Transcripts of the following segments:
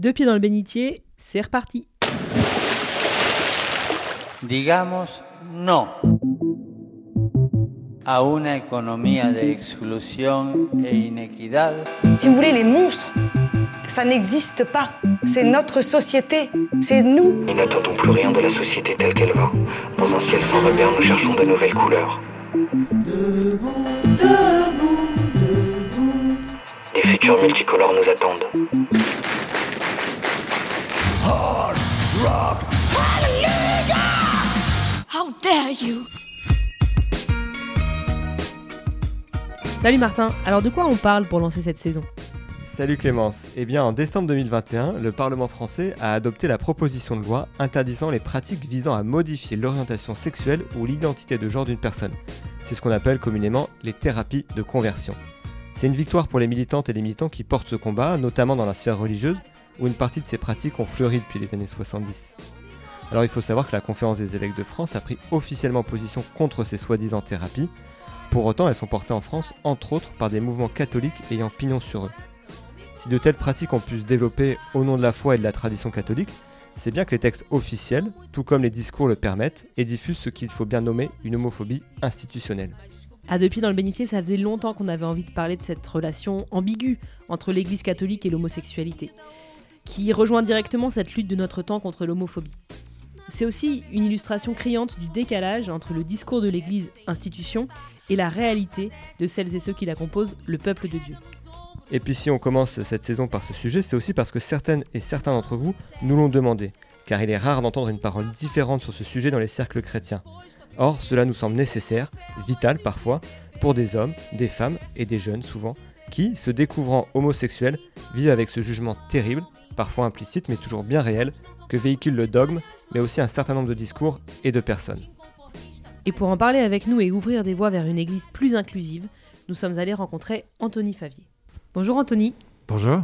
Deux pieds dans le bénitier, c'est reparti. Digamos no a una economía de exclusión e inequidad. Si vous voulez, les monstres, ça n'existe pas. C'est notre société, c'est nous. Nous n'attendons plus rien de la société telle qu'elle va. Dans un ciel sans repère, nous cherchons de nouvelles couleurs. Des futurs multicolores nous attendent. How dare you? Salut Martin, alors de quoi on parle pour lancer cette saison? Salut Clémence. Eh bien, en décembre 2021, le Parlement français a adopté la proposition de loi interdisant les pratiques visant à modifier l'orientation sexuelle ou l'identité de genre d'une personne. C'est ce qu'on appelle communément les thérapies de conversion. C'est une victoire pour les militantes et les militants qui portent ce combat, notamment dans la sphère religieuse, où une partie de ces pratiques ont fleuri depuis les années 70. Alors il faut savoir que la conférence des évêques de France a pris officiellement position contre ces soi-disant thérapies. Pour autant, elles sont portées en France, entre autres, par des mouvements catholiques ayant pignon sur eux. Si de telles pratiques ont pu se développer au nom de la foi et de la tradition catholique, c'est bien que les textes officiels, tout comme les discours le permettent, et diffusent ce qu'il faut bien nommer une homophobie institutionnelle. À deux pieds dans le bénitier, ça faisait longtemps qu'on avait envie de parler de cette relation ambiguë entre l'Église catholique et l'homosexualité, qui rejoint directement cette lutte de notre temps contre l'homophobie. C'est aussi une illustration criante du décalage entre le discours de l'Église institution et la réalité de celles et ceux qui la composent, le peuple de Dieu. Et puis si on commence cette saison par ce sujet, c'est aussi parce que certaines et certains d'entre vous nous l'ont demandé, car il est rare d'entendre une parole différente sur ce sujet dans les cercles chrétiens. Or, cela nous semble nécessaire, vital parfois, pour des hommes, des femmes et des jeunes souvent, qui, se découvrant homosexuels, vivent avec ce jugement terrible, parfois implicite mais toujours bien réel, que véhicule le dogme, mais aussi un certain nombre de discours et de personnes. Et pour en parler avec nous et ouvrir des voies vers une église plus inclusive, nous sommes allés rencontrer Anthony Favier. Bonjour Anthony. Bonjour.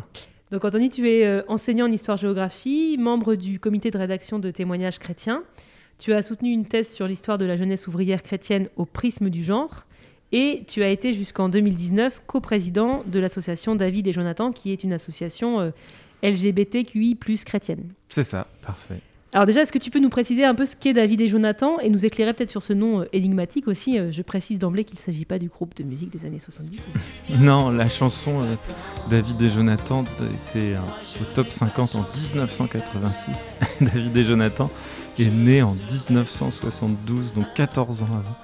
Donc Anthony, tu es euh, enseignant en histoire-géographie, membre du comité de rédaction de témoignages chrétiens. Tu as soutenu une thèse sur l'histoire de la jeunesse ouvrière chrétienne au prisme du genre. Et tu as été jusqu'en 2019 coprésident de l'association David et Jonathan, qui est une association euh, LGBTQI plus chrétienne. C'est ça, parfait. Alors déjà, est-ce que tu peux nous préciser un peu ce qu'est David et Jonathan et nous éclairer peut-être sur ce nom euh, énigmatique aussi euh, Je précise d'emblée qu'il ne s'agit pas du groupe de musique des années 70. Non, la chanson euh, David et Jonathan était euh, au top 50 en 1986. David et Jonathan est né en 1972, donc 14 ans avant.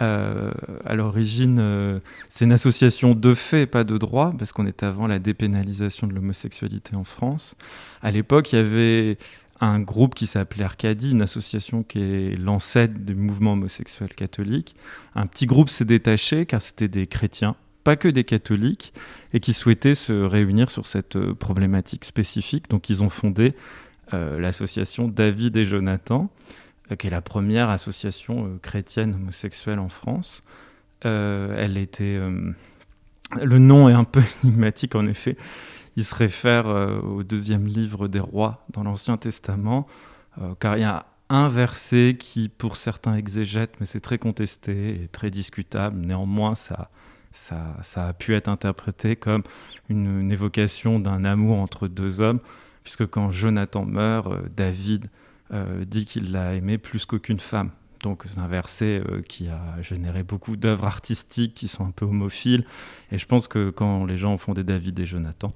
Euh, à l'origine, euh, c'est une association de fait, pas de droit, parce qu'on était avant la dépénalisation de l'homosexualité en France. À l'époque, il y avait un groupe qui s'appelait Arcadie, une association qui est l'ancêtre du mouvement homosexuel catholique. Un petit groupe s'est détaché car c'était des chrétiens, pas que des catholiques, et qui souhaitaient se réunir sur cette euh, problématique spécifique. Donc ils ont fondé l'association David et Jonathan, qui est la première association euh, chrétienne homosexuelle en France. Euh, elle était, euh, le nom est un peu énigmatique en effet. Il se réfère euh, au deuxième livre des rois dans l'Ancien Testament, euh, car il y a un verset qui, pour certains exégètes, mais c'est très contesté et très discutable, néanmoins ça, a pu être interprété comme une, évocation d'un amour entre deux hommes, puisque quand Jonathan meurt, euh, David euh, dit qu'il l'a aimé plus qu'aucune femme. Donc c'est un verset euh, qui a généré beaucoup d'œuvres artistiques qui sont un peu homophiles. Et je pense que quand les gens ont fondé David et Jonathan,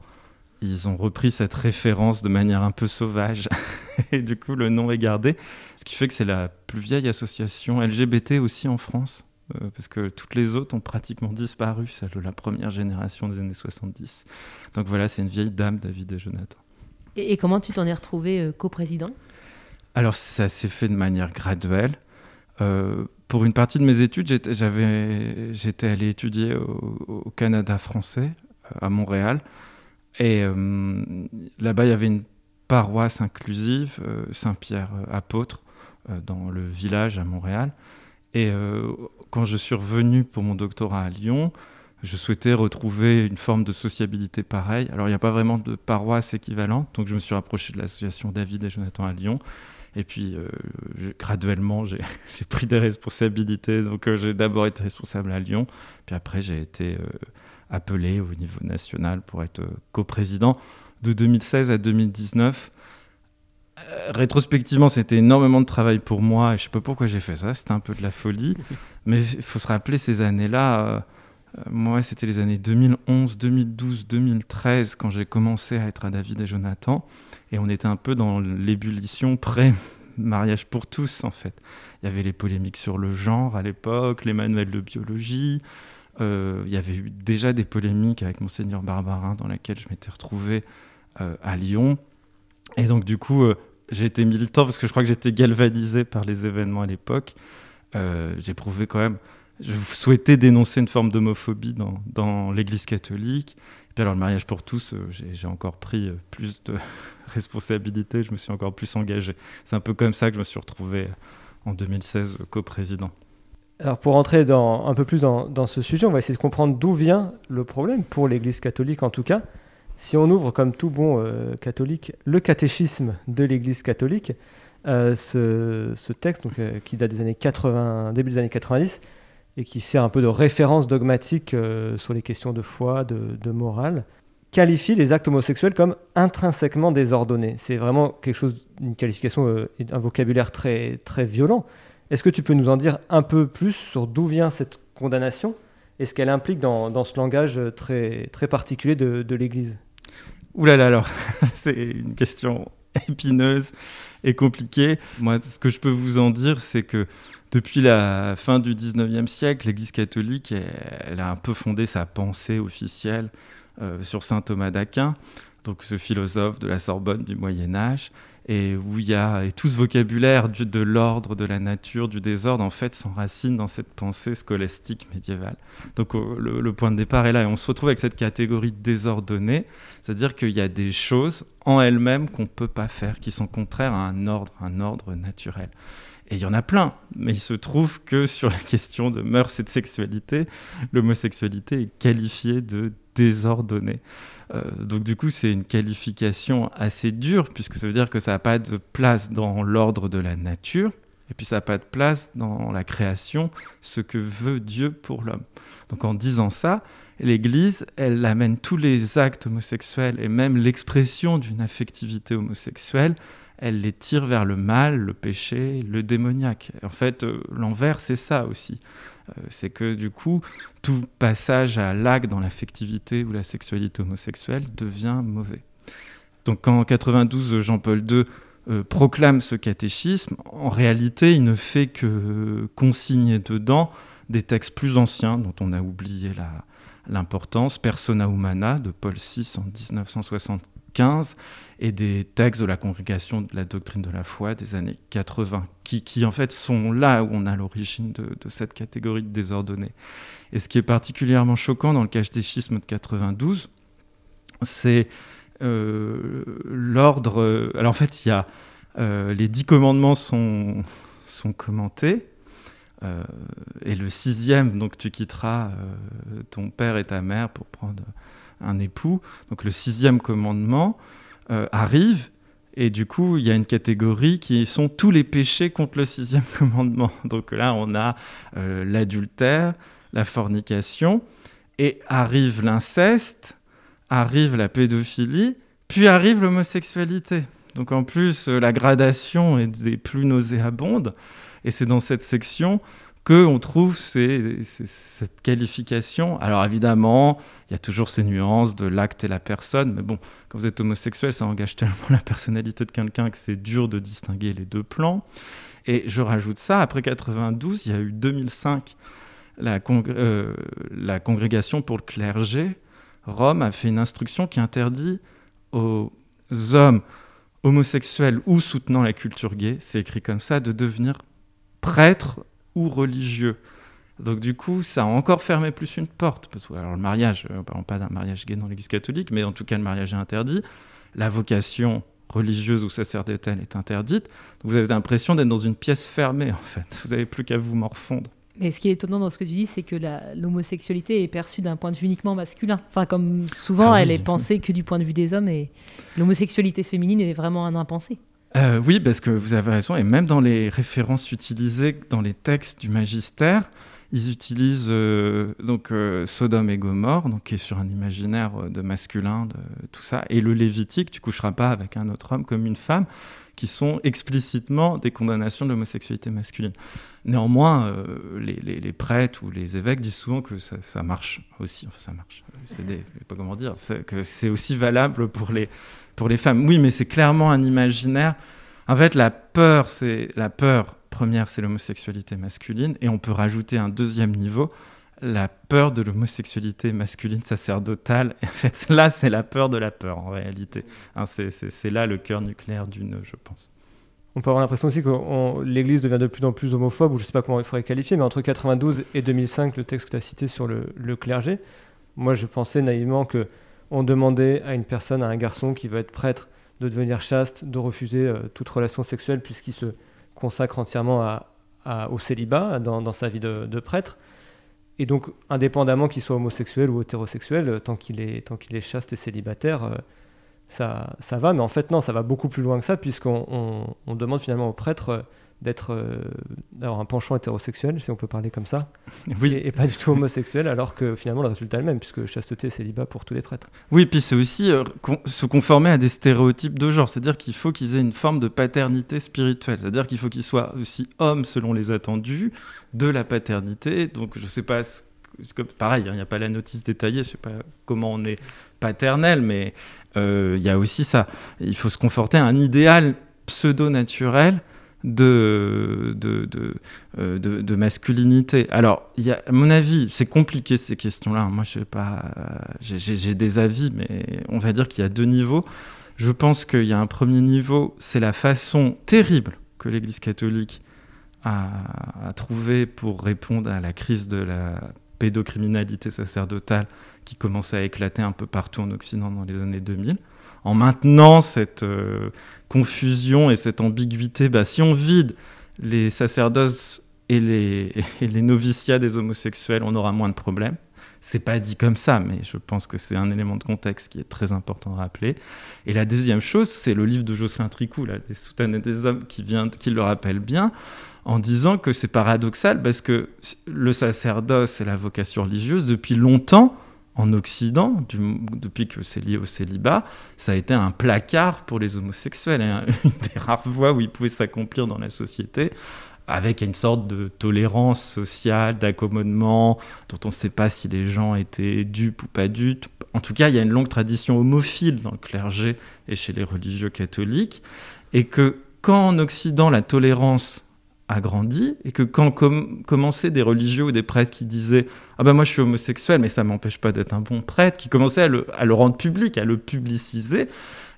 ils ont repris cette référence de manière un peu sauvage. et du coup, le nom est gardé. Ce qui fait que c'est la plus vieille association LGBT aussi en France. euh, parce que toutes les autres ont pratiquement disparu, celle de la première génération des années 70. Donc voilà, c'est une vieille dame, David et Jonathan. Et, comment tu t'en es retrouvé euh, coprésident? Alors ça s'est fait de manière graduelle. Euh, pour une partie de mes études, j'étais allé étudier au, Canada français, à Montréal. Et euh, là-bas, il y avait une paroisse inclusive, euh, Saint-Pierre apôtre, euh, dans le village à Montréal. Et quand je suis revenu pour mon doctorat à Lyon, je souhaitais retrouver une forme de sociabilité pareille. Alors, il n'y a pas vraiment de paroisse équivalente, donc je me suis rapproché de l'association David et Jonathan à Lyon. Et puis, euh, je- graduellement, j'ai pris des responsabilités. Donc, euh, j'ai d'abord été responsable à Lyon, puis après, j'ai été euh, appelé au niveau national pour être coprésident. de 2016 à 2019. Euh, rétrospectivement, c'était énormément de travail pour moi et je sais pas pourquoi j'ai fait ça. C'était un peu de la folie, mais il faut se rappeler ces années-là. moi, c'était les années 2011, 2012, 2013 quand j'ai commencé à être à David et Jonathan, et on était un peu dans l'ébullition pré mariage pour tous en fait. Il y avait les polémiques sur le genre à l'époque, les manuels de biologie. euh, il y avait eu déjà des polémiques avec Monseigneur Barbarin dans laquelle je m'étais retrouvé euh, à Lyon. Et donc du coup, euh, j'ai été militant parce que je crois que j'étais galvanisé par les événements à l'époque. Euh, J'éprouvais quand même, je souhaitais dénoncer une forme d'homophobie dans, l'Église catholique. Et puis alors le mariage pour tous, euh, j'ai encore pris euh, plus de responsabilités, je me suis encore plus engagé. C'est un peu comme ça que je me suis retrouvé euh, en 2016 euh, coprésident. Alors pour entrer dans, un peu plus dans, ce sujet, on va essayer de comprendre d'où vient le problème, pour l'Église catholique en tout cas. Si on ouvre, comme tout bon catholique, le catéchisme de l'Église catholique, ce, texte donc, qui date des années 80, début des années 90, et qui sert un peu de référence dogmatique euh, sur les questions de foi, de, morale, qualifie les actes homosexuels comme intrinsèquement désordonnés. C'est vraiment quelque chose, une qualification, euh, un vocabulaire très, très violent. Est-ce que tu peux nous en dire un peu plus sur d'où vient cette condamnation et ce qu'elle implique dans, ce langage très, très particulier de, l'Église? Ouh alors, c'est une question épineuse et compliquée. Moi, ce que je peux vous en dire, c'est que depuis la fin du 19e siècle, l'Église catholique, elle, a un peu fondé sa pensée officielle euh, sur saint Thomas d'Aquin, donc ce philosophe de la Sorbonne du Moyen Âge, et où il y a et tout ce vocabulaire du- de l'ordre, de la nature, du désordre, en fait, s'enracine dans cette pensée scolastique médiévale. Donc euh, le, le point de départ est là, et on se retrouve avec cette catégorie désordonnée, c'est-à-dire qu'il y a des choses en elles-mêmes qu'on ne peut pas faire, qui sont contraires à un ordre, un ordre naturel. Et il y en a plein, mais il se trouve que sur la question de mœurs et de sexualité, l'homosexualité est qualifiée de désordonnée. Euh, donc du coup, c'est une qualification assez dure, puisque ça veut dire que ça n'a pas de place dans l'ordre de la nature, et puis ça n'a pas de place dans la création, ce que veut Dieu pour l'homme. Donc en disant ça, l'Église, elle amène tous les actes homosexuels et même l'expression d'une affectivité homosexuelle, elle les tire vers le mal, le péché, le démoniaque. En fait, euh, l'envers, c'est ça aussi. Euh, c'est que du coup, tout passage à l'acte dans l'affectivité ou la sexualité homosexuelle devient mauvais. Donc quand en 92, Jean-Paul II euh, proclame ce catéchisme, en réalité, il ne fait que consigner dedans des textes plus anciens dont on a oublié l'importance, Persona Humana de Paul VI en 1975, et des textes de la congrégation de la doctrine de la foi des années 80, qui, qui en fait sont là où on a l'origine de, cette catégorie de désordonnés. Et ce qui est particulièrement choquant dans le catéchisme de 92, c'est euh, l'ordre. Alors en fait, il y a euh, les dix commandements sont, sont commentés. Euh, et le sixième, donc tu quitteras ton père et ta mère pour prendre un époux. Donc le sixième commandement euh, arrive, et du coup, il y a une catégorie qui sont tous les péchés contre le sixième commandement. Donc là, on a euh, l'adultère, la fornication, et arrive l'inceste, arrive la pédophilie, puis arrive l'homosexualité. Donc en plus, euh, la gradation est des plus nauséabondes. Et c'est dans cette section que on trouve ces- cette qualification. Alors évidemment, il y a toujours ces nuances de l'acte et la personne, mais bon, quand vous êtes homosexuel, ça engage tellement la personnalité de quelqu'un que c'est dur de distinguer les deux plans. Et je rajoute ça, après 92, il y a eu 2005, la, euh, la congrégation pour le clergé, Rome, a fait une instruction qui interdit aux hommes homosexuels ou soutenant la culture gay, c'est écrit comme ça, de devenir prêtre ou religieux. Donc du coup, ça a encore fermé plus une porte. Parce que alors le mariage, euh, on parle pas d'un mariage gay dans l'Église catholique, mais en tout cas le mariage est interdit. La vocation religieuse ou sacerdotale est interdite. Donc vous avez l'impression d'être dans une pièce fermée en fait. Vous n'avez plus qu'à vous morfondre. Mais ce qui est étonnant dans ce que tu dis, c'est que l'homosexualité est perçue d'un point de vue uniquement masculin. Enfin, comme souvent, Ah oui. elle est pensée que du point de vue des hommes, et l'homosexualité féminine est vraiment un impensé. Euh, oui, parce que vous avez raison, et même dans les références utilisées dans les textes du magistère, ils utilisent euh, donc euh, Sodome et Gomorre, donc qui est sur un imaginaire de masculin, de tout ça, et le Lévitique, tu coucheras pas avec un autre homme comme une femme, qui sont explicitement des condamnations de l'homosexualité masculine. Néanmoins, les, prêtres ou les évêques disent souvent que ça, marche aussi. Enfin, ça marche. C'est des, je sais pas comment dire. c'est aussi valable pour les pour les femmes. Oui, mais c'est clairement un imaginaire. En fait, la peur, c'est la peur première, c'est l'homosexualité masculine, et on peut rajouter un deuxième niveau, la peur de l'homosexualité masculine sacerdotale. Et en fait, là, c'est la peur de la peur en réalité. Hein, c'est- là le cœur nucléaire du nœud, je pense. On peut avoir l'impression aussi que l'Église devient de plus en plus homophobe, ou je ne sais pas comment il faudrait qualifier, mais entre 92 et 2005, le texte que tu as cité sur le clergé, moi je pensais naïvement que on demandait à une personne, à un garçon qui veut être prêtre, de devenir chaste, de refuser euh, toute relation sexuelle puisqu'il se consacre entièrement au célibat dans, sa vie de, prêtre. Et donc, indépendamment qu'il soit homosexuel ou hétérosexuel, euh, tant qu'il est, chaste et célibataire, euh, ça, va. Mais en fait, non, ça va beaucoup plus loin que ça, puisqu'on on, on demande finalement au prêtre euh, d'être, euh, d'avoir un penchant hétérosexuel, si on peut parler comme ça, Oui, et, et pas du tout homosexuel, alors que finalement le résultat est le même, puisque chasteté et célibat pour tous les prêtres. Oui, puis c'est aussi euh, con- se conformer à des stéréotypes de genre, c'est-à-dire qu'il faut qu'ils aient une forme de paternité spirituelle, c'est-à-dire qu'il faut qu'ils soient aussi hommes selon les attendus de la paternité. Donc je sais pas, ce que- pareil, hein, il n'y a pas la notice détaillée, je sais pas comment on est paternel, mais euh, il y a aussi ça. Il faut se conforter à un idéal pseudo-naturel de, de, euh, de, de masculinité. Alors, à mon avis, c'est compliqué ces questions-là. Moi, je sais pas, euh, j'ai des avis, mais on va dire qu'il y a deux niveaux. Je pense qu'il y a un premier niveau, c'est la façon terrible que l'Église catholique a, a trouvé pour répondre à la crise de la pédocriminalité sacerdotale qui commençait à éclater un peu partout en Occident dans les années 2000, en maintenant cette euh, confusion et cette ambiguïté. Bah, si on vide les sacerdoces et les, noviciats des homosexuels, on aura moins de problèmes. C'est pas dit comme ça, mais je pense que c'est un élément de contexte qui est très important à rappeler. Et la deuxième chose, c'est le livre de Jocelyn Tricou, là, des soutanes des hommes, qui, vient, qui le rappelle bien, en disant que c'est paradoxal parce que le sacerdoce et la vocation religieuse, depuis longtemps, en Occident, depuis que c'est lié au célibat, ça a été un placard pour les homosexuels, un- une des rares voies où ils pouvaient s'accomplir dans la société, avec une sorte de tolérance sociale, d'accommodement, dont on ne sait pas si les gens étaient dupes ou pas dupes. En tout cas, il y a une longue tradition homophile dans le clergé et chez les religieux catholiques, et que quand en Occident la tolérance a grandi, et que quand com- commençaient des religieux ou des prêtres qui disaient ah ben moi je suis homosexuel mais ça m'empêche pas d'être un bon prêtre, qui commençaient à le, à le rendre public, à le publiciser,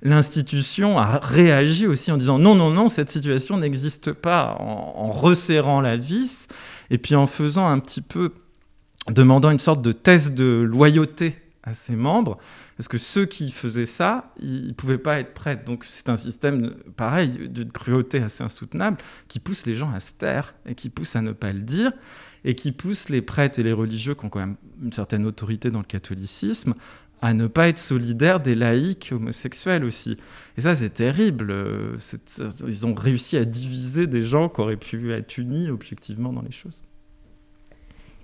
l'institution a réagi aussi en disant non non non cette situation n'existe pas, en, en resserrant la vis et puis en faisant un petit peu demandant une sorte de test de loyauté à ses membres, parce que ceux qui faisaient ça, ils ne pouvaient pas être prêtres. Donc c'est un système, pareil, d'une cruauté assez insoutenable, qui pousse les gens à se taire, et qui pousse à ne pas le dire, et qui pousse les prêtres et les religieux, qui ont quand même une certaine autorité dans le catholicisme, à ne pas être solidaires des laïcs homosexuels aussi. Et ça, c'est terrible. Euh, Ils ont réussi à diviser des gens qui auraient pu être unis objectivement dans les choses.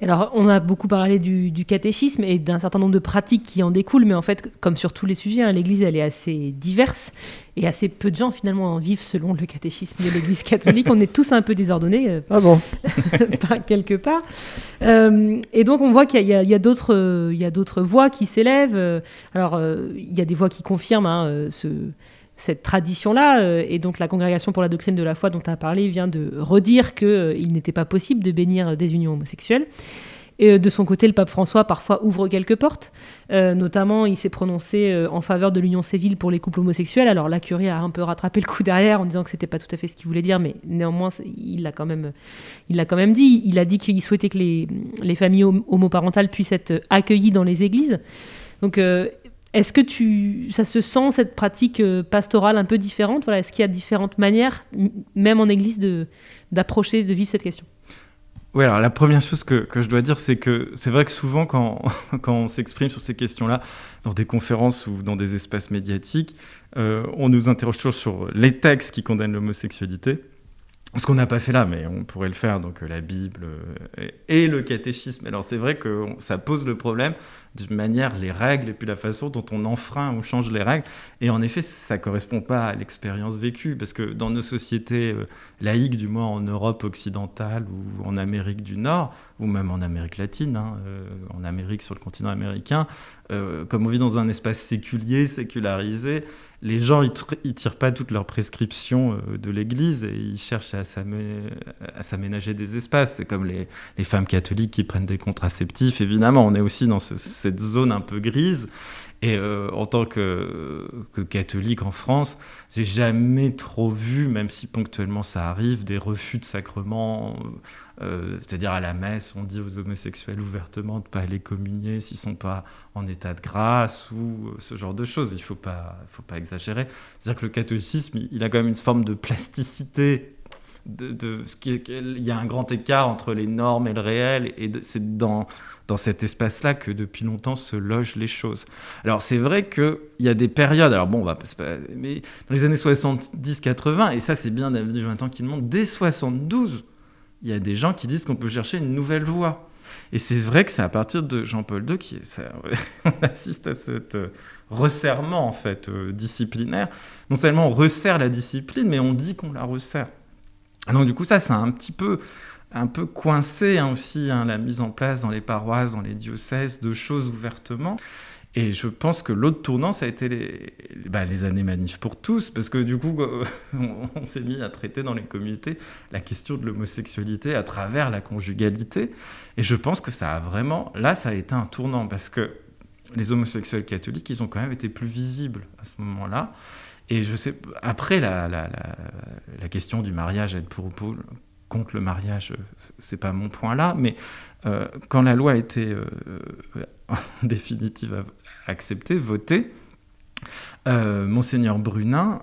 Alors, on a beaucoup parlé du, du catéchisme et d'un certain nombre de pratiques qui en découlent, mais en fait, comme sur tous les sujets, hein, l'Église, elle est assez diverse et assez peu de gens, finalement, en vivent selon le catéchisme de l'Église catholique. On est tous un peu désordonnés, euh, Ah bon? quelque part. Euh, et donc, on voit qu'il y a- d'autres voix qui s'élèvent. Euh, Alors, euh, il y a des voix qui confirment hein, ce, cette tradition-là. euh, et donc, la Congrégation pour la doctrine de la foi dont tu as parlé vient de redire qu'il n'était pas possible de bénir des unions homosexuelles. Et euh, de son côté, le pape François parfois ouvre quelques portes. Euh, notamment, il s'est prononcé euh, en faveur de l'union civile pour les couples homosexuels. Alors la curie a un peu rattrapé le coup derrière en disant que c'était pas tout à fait ce qu'il voulait dire, mais néanmoins, il l'a quand même, quand même dit. Il a dit qu'il souhaitait que les, les familles hom- homoparentales puissent être accueillies dans les églises. Donc, euh, est-ce que tu, ça se sent cette pratique euh, pastorale un peu différente? Voilà, est-ce qu'il y a différentes manières, même en église, de d'approcher, de vivre cette question? Oui, alors la première chose que, que je dois dire, c'est que c'est vrai que souvent, quand, quand on s'exprime sur ces questions-là, dans des conférences ou dans des espaces médiatiques, euh, on nous interroge toujours sur les textes qui condamnent l'homosexualité. Ce qu'on n'a pas fait là, mais on pourrait le faire, donc euh, la Bible euh, et le catéchisme. Alors c'est vrai que ça pose le problème d'une manière, les règles et puis la façon dont on enfreint ou change les règles. Et en effet, ça ne correspond pas à l'expérience vécue, parce que dans nos sociétés euh, laïques, du moins en Europe occidentale ou en Amérique du Nord, ou même en Amérique latine, hein, en Amérique sur le continent américain, comme on vit dans un espace séculier, sécularisé, les gens, ils, tirent pas toutes leurs prescriptions euh, de l'Église et ils cherchent à s'aménager des espaces. C'est comme les, femmes catholiques qui prennent des contraceptifs. Évidemment, on est aussi dans cette zone un peu grise. Et euh, en tant que, catholique en France, j'ai jamais trop vu, même si ponctuellement ça arrive, des refus de sacrement. Euh, c'est-à-dire à la messe, on dit aux homosexuels ouvertement de ne pas aller communier s'ils ne sont pas en état de grâce ou euh, ce genre de choses. Il ne faut pas, faut pas exagérer. C'est-à-dire que le catholicisme, il a quand même une forme de plasticité. De, ce qui il y a un grand écart entre les normes et le réel, et c'est dans dans cet espace-là que depuis longtemps se logent les choses. Alors c'est vrai qu'il y a des périodes, alors bon, on va pas, mais dans les années 70-80, et ça c'est bien David Jonathan qui le montre, dès 72, il y a des gens qui disent qu'on peut chercher une nouvelle voie. Et c'est vrai que c'est à partir de Jean-Paul II qui on assiste à ce euh, resserrement en fait euh, disciplinaire. Non seulement on resserre la discipline, mais on dit qu'on la resserre. Donc du coup ça c'est un petit peu un peu coincé hein, aussi hein, la mise en place dans les paroisses, dans les diocèses de choses ouvertement. Et je pense que l'autre tournant, ça a été les, bah, années manifs pour tous, parce que du coup, on, s'est mis à traiter dans les communautés la question de l'homosexualité à travers la conjugalité. Et je pense que ça a vraiment, là, ça a été un tournant, parce que les homosexuels catholiques, ils ont quand même été plus visibles à ce moment-là. Et je sais, après la, la, question du mariage, être pour, pour, contre le mariage, c'est pas mon point là, mais euh, quand la loi a été euh, définitive acceptée, votée, euh, Monseigneur Brunin,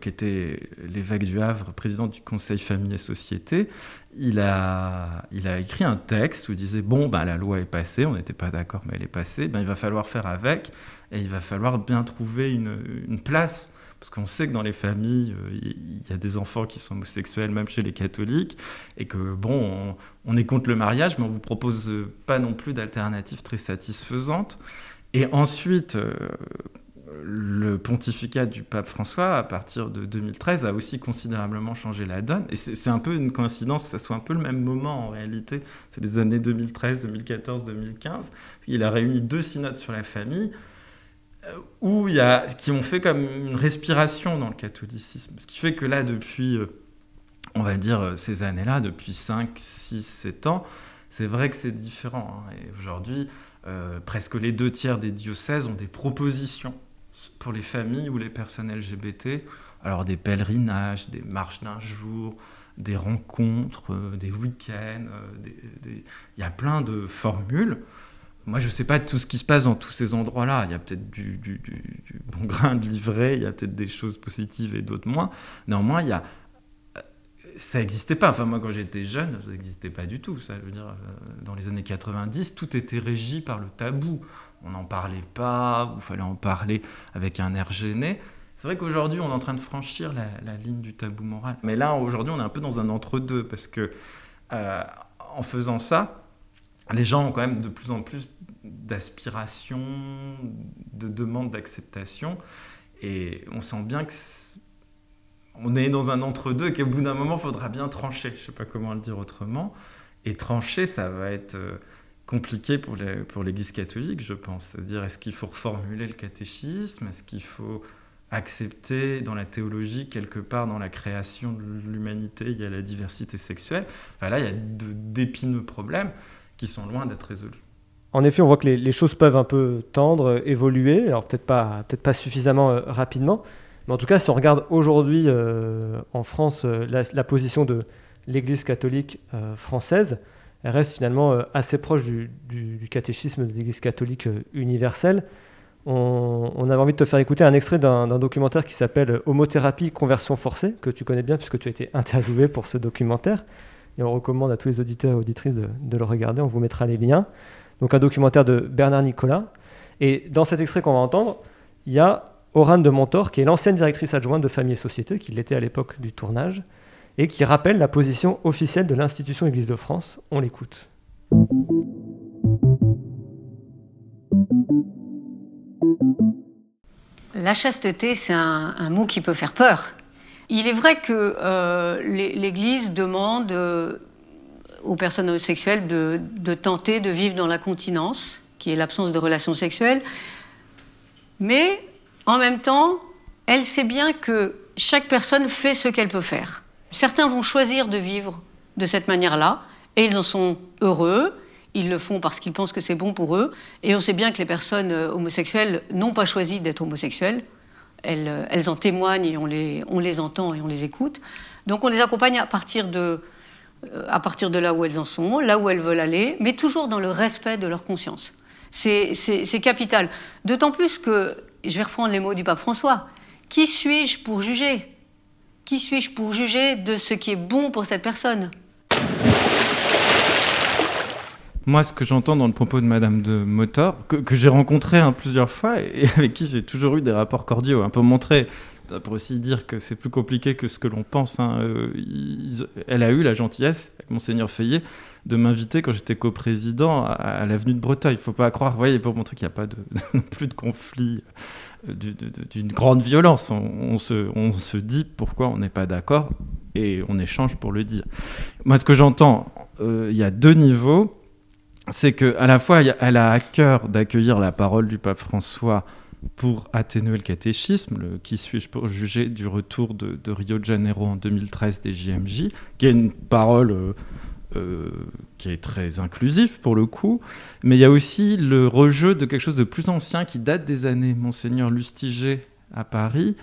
qui était l'évêque du Havre, président du Conseil Famille et Société, il a, écrit un texte où il disait Bon, ben, la loi est passée, on n'était pas d'accord, mais elle est passée, ben, il va falloir faire avec, et il va falloir bien trouver une, place parce qu'on sait que dans les familles, euh, il y a des enfants qui sont homosexuels, même chez les catholiques, et que bon, on, est contre le mariage, mais on vous propose pas non plus d'alternatives très satisfaisantes. Et ensuite, euh, le pontificat du pape François, à partir de 2013, a aussi considérablement changé la donne. Et c'est un peu une coïncidence que ça soit un peu le même moment en réalité. C'est les années 2013, 2014, 2015. Il a réuni deux synodes sur la famille euh, où il y a, qui ont fait comme une respiration dans le catholicisme. Ce qui fait que là, depuis, euh, on va dire, ces années-là, depuis 5, 6, 7 ans, c'est vrai que c'est différent. Hein. Et aujourd'hui, presque les deux tiers des diocèses ont des propositions pour les familles ou les personnes LGBT. Alors des pèlerinages, des marches d'un jour, des rencontres, des week-ends. Il y a plein de formules moi, je ne sais pas tout ce qui se passe dans tous ces endroits-là. Il y a peut-être du, bon grain de livret, il y a peut-être des choses positives et d'autres moins. Néanmoins, il y a... ça n'existait pas. Enfin, moi, quand j'étais jeune, ça n'existait pas du tout. Ça veut dire, euh, dans les années 90, tout était régi par le tabou. On n'en parlait pas, il fallait en parler avec un air gêné. C'est vrai qu'aujourd'hui, on est en train de franchir la, ligne du tabou moral. Mais là, aujourd'hui, on est un peu dans un entre-deux parce que euh, en faisant ça, les gens ont quand même de plus en plus d'aspirations, de demandes d'acceptation. Et on sent bien que on est dans un entre-deux et qu'au bout d'un moment, il faudra bien trancher. Je ne sais pas comment le dire autrement. Et trancher, ça va être euh, compliqué pour l'Église catholique, je pense. C'est-à-dire, est-ce qu'il faut reformuler le catéchisme? Est-ce qu'il faut accepter dans la théologie, quelque part dans la création de l'humanité, il y a la diversité sexuelle? Enfin, Là, il y a d'épineux problèmes qui sont loin d'être résolus. En effet, on voit que les, choses peuvent un peu tendre, évoluer, alors peut-être pas, peut pas suffisamment euh, rapidement, mais en tout cas, si on regarde aujourd'hui euh, en France euh, la, position de l'Église catholique française, elle reste finalement assez proche du, catéchisme de l'Église catholique universelle. On, on, avait envie de te faire écouter un extrait d'un documentaire qui s'appelle Homothérapie, conversion forcée, que tu connais bien puisque tu as été interviewé pour ce documentaire et on recommande à tous les auditeurs et auditrices de, le regarder. On vous mettra les liens. Donc un documentaire de Bernard Nicolas. Et dans cet extrait qu'on va entendre, il y a Orane de Montor, qui est l'ancienne directrice adjointe de Famille et Société, qui l'était à l'époque du tournage, et qui rappelle la position officielle de l'institution Église de France. On l'écoute. La chasteté, c'est un, mot qui peut faire peur. Il est vrai que euh, l'É- l'Église demande euh, aux personnes homosexuelles de, de tenter de vivre dans la continence, qui est l'absence de relations sexuelles, mais en même temps, elle sait bien que chaque personne fait ce qu'elle peut faire. Certains vont choisir de vivre de cette manière-là, et ils en sont heureux. Ils le font parce qu'ils pensent que c'est bon pour eux. Et on sait bien que les personnes euh, homosexuelles n'ont pas choisi d'être homosexuelles. Elles, euh, elles en témoignent et on les, on les entend et on les écoute. Donc on les accompagne à partir, de, euh, à partir de là où elles en sont, là où elles veulent aller, mais toujours dans le respect de leur conscience. C'est capital. D'autant plus que, je vais reprendre les mots du pape François, qui suis-je pour juger? Qui suis-je pour juger de ce qui est bon pour cette personne? Moi, ce que j'entends dans le propos de Madame de Motor, que, j'ai rencontré hein, plusieurs fois et avec qui j'ai toujours eu des rapports cordiaux, un peu euh, pour aussi dire que c'est plus compliqué que ce que l'on pense. hein, euh, elle a eu la gentillesse, Monseigneur Fayet, de m'inviter quand j'étais coprésident à, à l'avenue de Breteuil. Il faut pas croire, vous voyez, pour montrer qu'il n'y a pas de, plus de conflit euh, d'une grande violence. On, se, on se dit pourquoi on n'est pas d'accord et on échange pour le dire. Moi, ce que j'entends, euh, il y a deux niveaux c'est que à la fois elle a à cœur d'accueillir la parole du pape François pour atténuer le catéchisme, qui suis-je pour juger du retour de, de Rio de Janeiro en 2013 des JMJ, qui est une parole euh, euh, qui est très inclusif pour le coup, mais il y a aussi le rejeu de quelque chose de plus ancien qui date des années Monseigneur Lustiger à Paris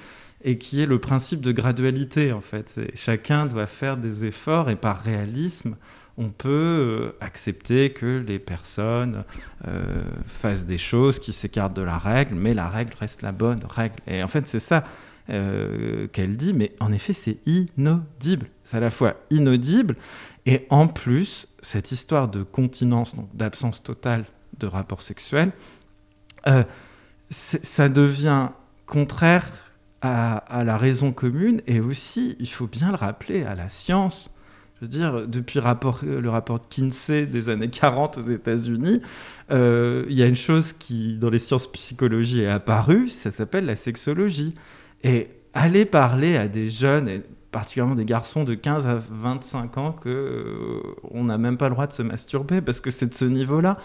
et qui est le principe de gradualité en fait. Chacun doit faire des efforts et par réalisme, on peut euh, accepter que les personnes euh, fassent des choses qui s'écartent de la règle, mais la règle reste la bonne règle. Et en fait, c'est ça qu'elle dit, mais en effet, c'est inaudible. C'est à la fois inaudible, et en plus, cette histoire de continence, donc d'absence totale de rapport sexuel, euh, ça devient contraire à, la raison commune, et aussi, il faut bien le rappeler, à la science. Je veux dire, depuis rapport, le rapport de Kinsey des années 40 aux États-Unis, euh, il y a une chose qui, dans les sciences psychologie, est apparue, ça s'appelle la sexologie. Et aller parler à des jeunes, particulièrement des garçons de 15 à 25 ans, que euh, on n'a même pas le droit de se masturber parce que c'est de ce niveau-là.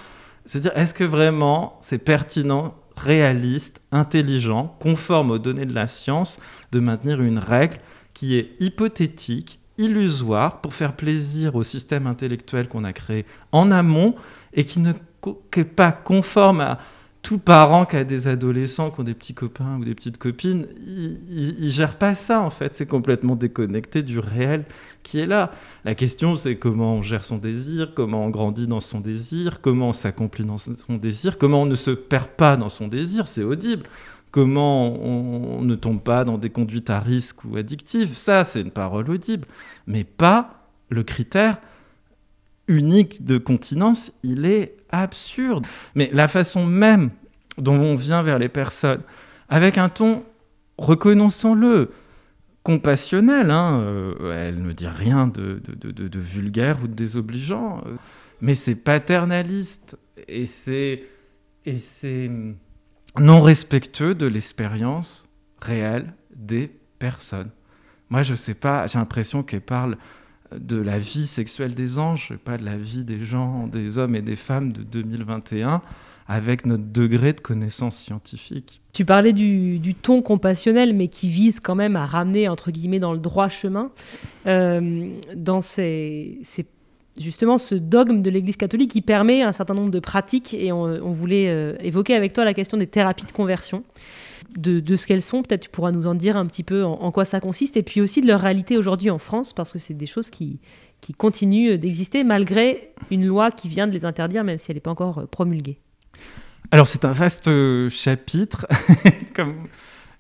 C'est-à-dire, est-ce que vraiment c'est pertinent, réaliste, intelligent, conforme aux données de la science, de maintenir une règle qui est hypothétique, illusoire, pour faire plaisir au système intellectuel qu'on a créé en amont et qui ne co- qui est pas conforme à tout parent qui a des adolescents, qui ont des petits copains ou des petites copines, ils, ils gèrent pas ça en fait. C'est complètement déconnecté du réel qui est là. La question c'est comment on gère son désir, comment on grandit dans son désir, comment on s'accomplit dans son désir, comment on ne se perd pas dans son désir, c'est audible. Comment on ne tombe pas dans des conduites à risque ou addictives, ça c'est une parole audible, mais pas le critère unique de continence, il est absurde. Mais la façon même dont on vient vers les personnes, avec un ton, reconnaissons-le, compassionnel, hein, euh, elle ne dit rien de, de- vulgaire ou de désobligeant, euh, mais c'est paternaliste et c'est et c'est non respectueux de l'expérience réelle des personnes. Moi, je sais pas, j'ai l'impression qu'elle parle de la vie sexuelle des anges, pas de la vie des gens, des hommes et des femmes de 2021, avec notre degré de connaissance scientifique. Tu parlais du, du ton compassionnel, mais qui vise quand même à ramener, entre guillemets, dans le droit chemin, euh, dans ces, justement ce dogme de l'Église catholique qui permet un certain nombre de pratiques, et on, on voulait euh, évoquer avec toi la question des thérapies de conversion, de, ce qu'elles sont, peut-être tu pourras nous en dire un petit peu en, quoi ça consiste, et puis aussi de leur réalité aujourd'hui en France, parce que c'est des choses qui, qui continuent d'exister malgré une loi qui vient de les interdire, même si elle n'est pas encore euh, promulguée. Alors c'est un vaste euh, chapitre. Comme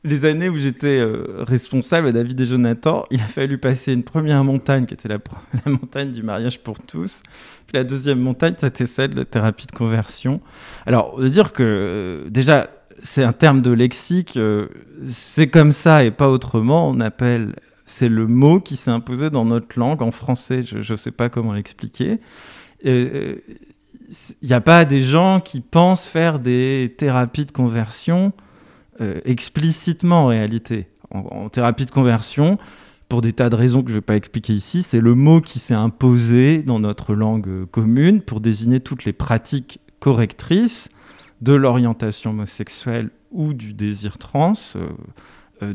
les années où j'étais euh, responsable à David et Jonathan, il a fallu passer une première montagne qui était la, montagne du mariage pour tous. Puis la deuxième montagne, c'était celle de la thérapie de conversion. Alors, on veut dire que déjà, c'est un terme de lexique, euh, c'est comme ça et pas autrement. On appelle C'est le mot qui s'est imposé dans notre langue en français. Je ne sais pas comment l'expliquer. Il n'y a pas des gens qui pensent faire des thérapies de conversion euh, explicitement en réalité. En, thérapie de conversion, pour des tas de raisons que je ne vais pas expliquer ici, c'est le mot qui s'est imposé dans notre langue euh, commune pour désigner toutes les pratiques correctrices de l'orientation homosexuelle ou du désir trans, euh,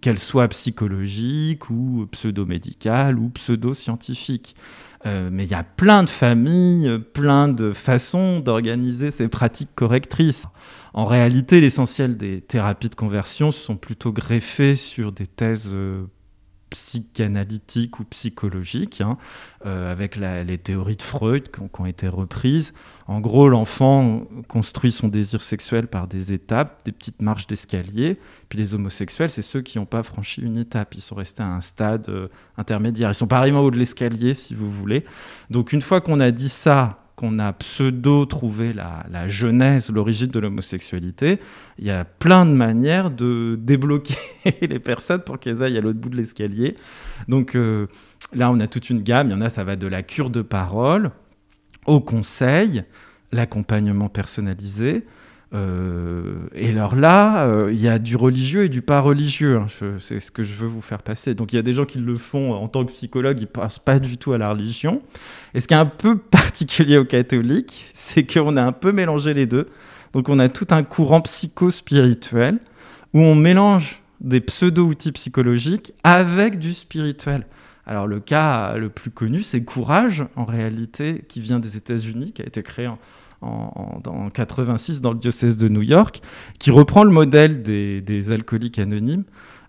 qu'elles soient psychologiques ou pseudo-médicales ou pseudo-scientifiques. mais il y a plein de familles, plein de façons d'organiser ces pratiques correctrices. En réalité, l'essentiel des thérapies de conversion sont plutôt greffées sur des thèses psychanalytiques ou psychologiques, hein, euh, avec les théories de Freud qui ont, été reprises. En gros, l'enfant construit son désir sexuel par des étapes, des petites marches d'escalier. Puis les homosexuels, c'est ceux qui n'ont pas franchi une étape. Ils sont restés à un stade euh, intermédiaire. Ils sont pas arrivés en haut de l'escalier, si vous voulez. Donc une fois qu'on a dit ça, qu'on a pseudo trouvé la, genèse, l'origine de l'homosexualité, il y a plein de manières de débloquer les personnes pour qu'elles aillent à l'autre bout de l'escalier. Donc euh, là, on a toute une gamme. Il y en a, ça va de la cure de parole au conseil, l'accompagnement personnalisé, euh, et alors là, euh, il y a du religieux et du pas religieux. Hein. c'est ce que je veux vous faire passer. Donc il y a des gens qui le font en tant que psychologue, ils passent pas du tout à la religion. Et ce qui est un peu particulier aux catholiques, c'est qu'on a un peu mélangé les deux. Donc on a tout un courant psycho-spirituel où on mélange des pseudo-outils psychologiques avec du spirituel. Alors le cas le plus connu, c'est Courage, en réalité, qui vient des États-Unis, qui a été créé en, en, 86 dans le diocèse de New York, qui reprend le modèle des, alcooliques anonymes.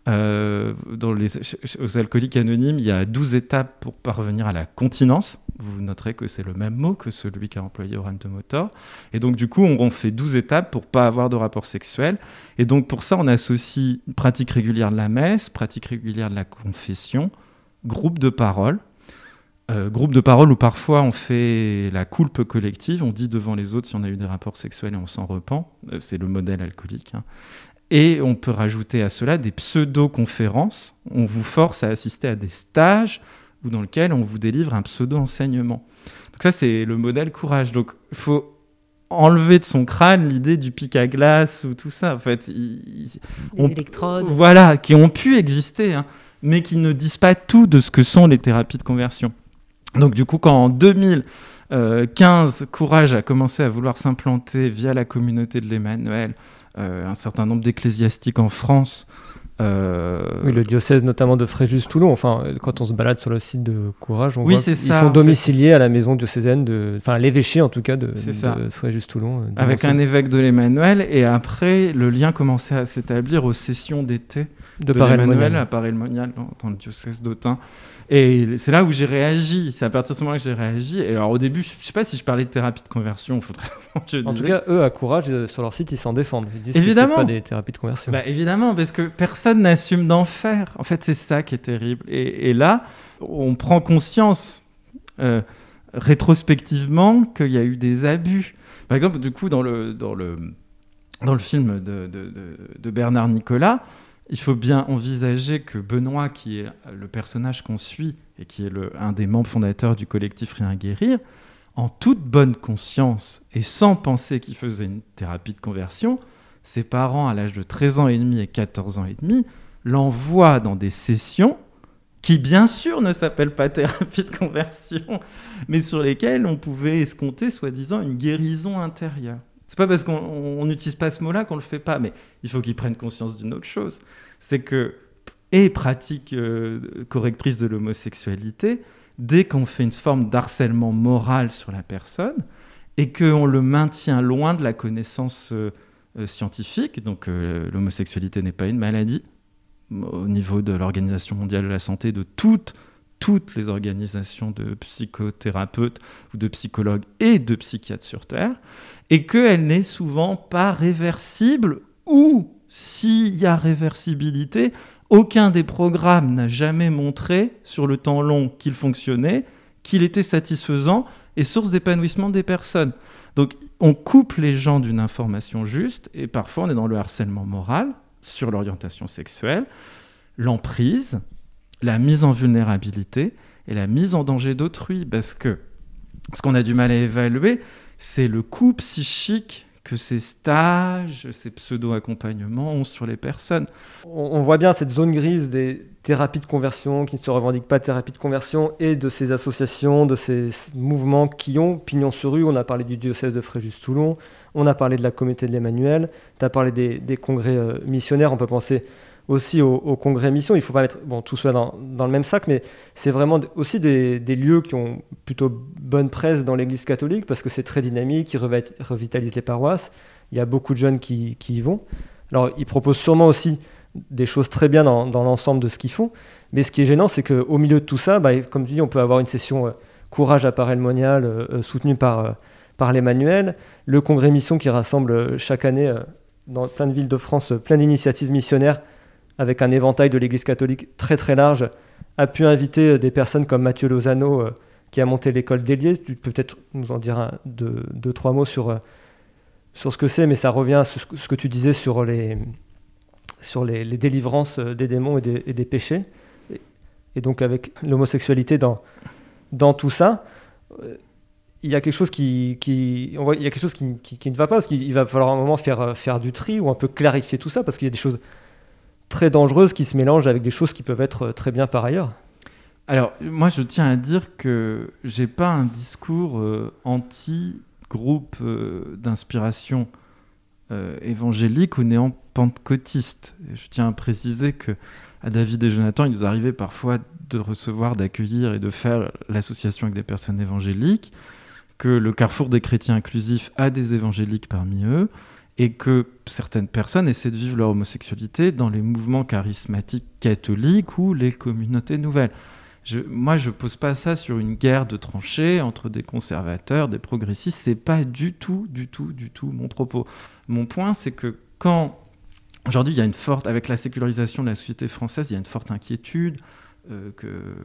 Euh, dans les, aux alcooliques anonymes, il y a 12 étapes pour parvenir à la continence. Vous noterez que c'est le même mot que celui qu'a employé Oran de Motor. Et donc, du coup, on, fait 12 étapes pour pas avoir de rapport sexuel. Et donc, pour ça, on associe pratique régulière de la messe, pratique régulière de la confession, groupe de parole, euh, groupe de parole où parfois on fait la coulpe collective, on dit devant les autres si on a eu des rapports sexuels et on s'en repent, euh, c'est le modèle alcoolique. Hein. Et on peut rajouter à cela des pseudo-conférences, on vous force à assister à des stages ou dans lesquels on vous délivre un pseudo-enseignement. Donc ça c'est le modèle courage. Donc il faut enlever de son crâne l'idée du pic à glace ou tout ça. En fait, on, électrodes. Voilà, qui ont pu exister, hein, mais qui ne disent pas tout de ce que sont les thérapies de conversion. Donc du coup, quand en 2015, Courage a commencé à vouloir s'implanter via la communauté de l'Emmanuel, euh, un certain nombre d'ecclésiastiques en France. Euh, oui, le diocèse notamment de Fréjus-Toulon. Enfin, quand on se balade sur le site de Courage, on voit qu'ils sont domiciliés à la maison diocésaine de, enfin, l'évêché en tout cas de, de Fréjus-Toulon. Euh, Avec un évêque de l'Emmanuel, et après, le lien commençait à s'établir aux sessions d'été de, de l'Emmanuel à Paris-le-Monial, dans le diocèse d'Autun. Et c'est là où j'ai réagi. C'est à partir de ce moment-là que j'ai réagi. Et alors au début, je sais pas si je parlais de thérapie de conversion. Faudrait... en tout cas, eux, à Courage, euh, sur leur site, ils s'en défendent. Ils disent évidemment. que pas des thérapies de conversion. Bah, évidemment, parce que personne n'assume d'en faire. En fait, c'est ça qui est terrible. Et, là, on prend conscience euh, rétrospectivement qu'il y a eu des abus. Par exemple, du coup, dans le, dans le, dans le film de, de, de Bernard Nicolas, il faut bien envisager que Benoît, qui est le personnage qu'on suit et qui est le, un des membres fondateurs du collectif Rien Guérir, en toute bonne conscience et sans penser qu'il faisait une thérapie de conversion, ses parents, à l'âge de 13 ans et demi et 14 ans et demi, l'envoient dans des sessions qui, bien sûr, ne s'appellent pas thérapie de conversion, mais sur lesquelles on pouvait escompter, soi-disant, une guérison intérieure. C'est pas parce qu'on n'utilise pas ce mot-là qu'on le fait pas, mais il faut qu'ils prennent conscience d'une autre chose. C'est que, et pratique euh, correctrice de l'homosexualité, dès qu'on fait une forme d'harcèlement moral sur la personne et qu'on le maintient loin de la connaissance euh, euh, scientifique, donc l'homosexualité n'est pas une maladie, au niveau de l'Organisation mondiale de la santé, de toutes toutes les organisations de psychothérapeutes ou de psychologues et de psychiatres sur Terre, et qu'elle n'est souvent pas réversible, ou s'il y a réversibilité, aucun des programmes n'a jamais montré sur le temps long qu'il fonctionnait, qu'il était satisfaisant et source d'épanouissement des personnes. Donc on coupe les gens d'une information juste, et parfois on est dans le harcèlement moral sur l'orientation sexuelle, l'emprise, la mise en vulnérabilité et la mise en danger d'autrui. Parce que ce qu'on a du mal à évaluer, c'est le coût psychique que ces stages, ces pseudo-accompagnements ont sur les personnes. On, voit bien cette zone grise des thérapies de conversion qui ne se revendiquent pas thérapie de conversion et de ces associations, de ces mouvements qui ont pignon sur rue. On a parlé du diocèse de Fréjus-Toulon, on a parlé de la communauté de l'Emmanuel, tu as parlé des, des congrès euh, missionnaires, on peut penser aussi au, congrès mission. Il ne faut pas mettre tout cela dans, le même sac, mais c'est vraiment aussi des, lieux qui ont plutôt bonne presse dans l'Église catholique parce que c'est très dynamique, ils revitalisent les paroisses. Il y a beaucoup de jeunes qui, y vont. Alors, ils proposent sûrement aussi des choses très bien dans, l'ensemble de ce qu'ils font. Mais ce qui est gênant, c'est qu'au milieu de tout ça, bah, comme tu dis, on peut avoir une session euh, courage à monial euh, euh, soutenue par, euh, par l'Emmanuel, le congrès mission qui rassemble chaque année dans plein de villes de France plein d'initiatives missionnaires avec un éventail de l'Église catholique très très large, a pu inviter euh, des personnes comme Mathieu Lozano, euh, qui a monté l'école d'Élié. Tu peux peut-être nous en dire deux, trois mots sur, euh, sur ce que c'est, mais ça revient à ce, que tu disais sur les, sur les, délivrances des démons et des, péchés. Et, donc avec l'homosexualité dans, dans tout ça, il y a quelque chose qui, qui, on voit, il y a quelque chose qui, qui, ne va pas, parce qu'il va falloir un moment faire, faire du tri ou un peu clarifier tout ça, parce qu'il y a des choses très dangereuses qui se mélangent avec des choses qui peuvent être très bien par ailleurs. Alors, moi, je tiens à dire que j'ai pas un discours euh, anti-groupe euh, d'inspiration euh, évangélique ou néant-pentecôtiste. Je tiens à préciser que à David et Jonathan, il nous arrivait parfois de recevoir, d'accueillir et de faire l'association avec des personnes évangéliques, que le Carrefour des chrétiens inclusifs a des évangéliques parmi eux, et que certaines personnes essaient de vivre leur homosexualité dans les mouvements charismatiques catholiques ou les communautés nouvelles. Moi, je pose pas ça sur une guerre de tranchées entre des conservateurs, des progressistes. C'est pas du tout, du tout, du tout mon propos. Mon point, c'est que quand aujourd'hui il y a une forte, avec la sécularisation de la société française, il y a une forte inquiétude euh, que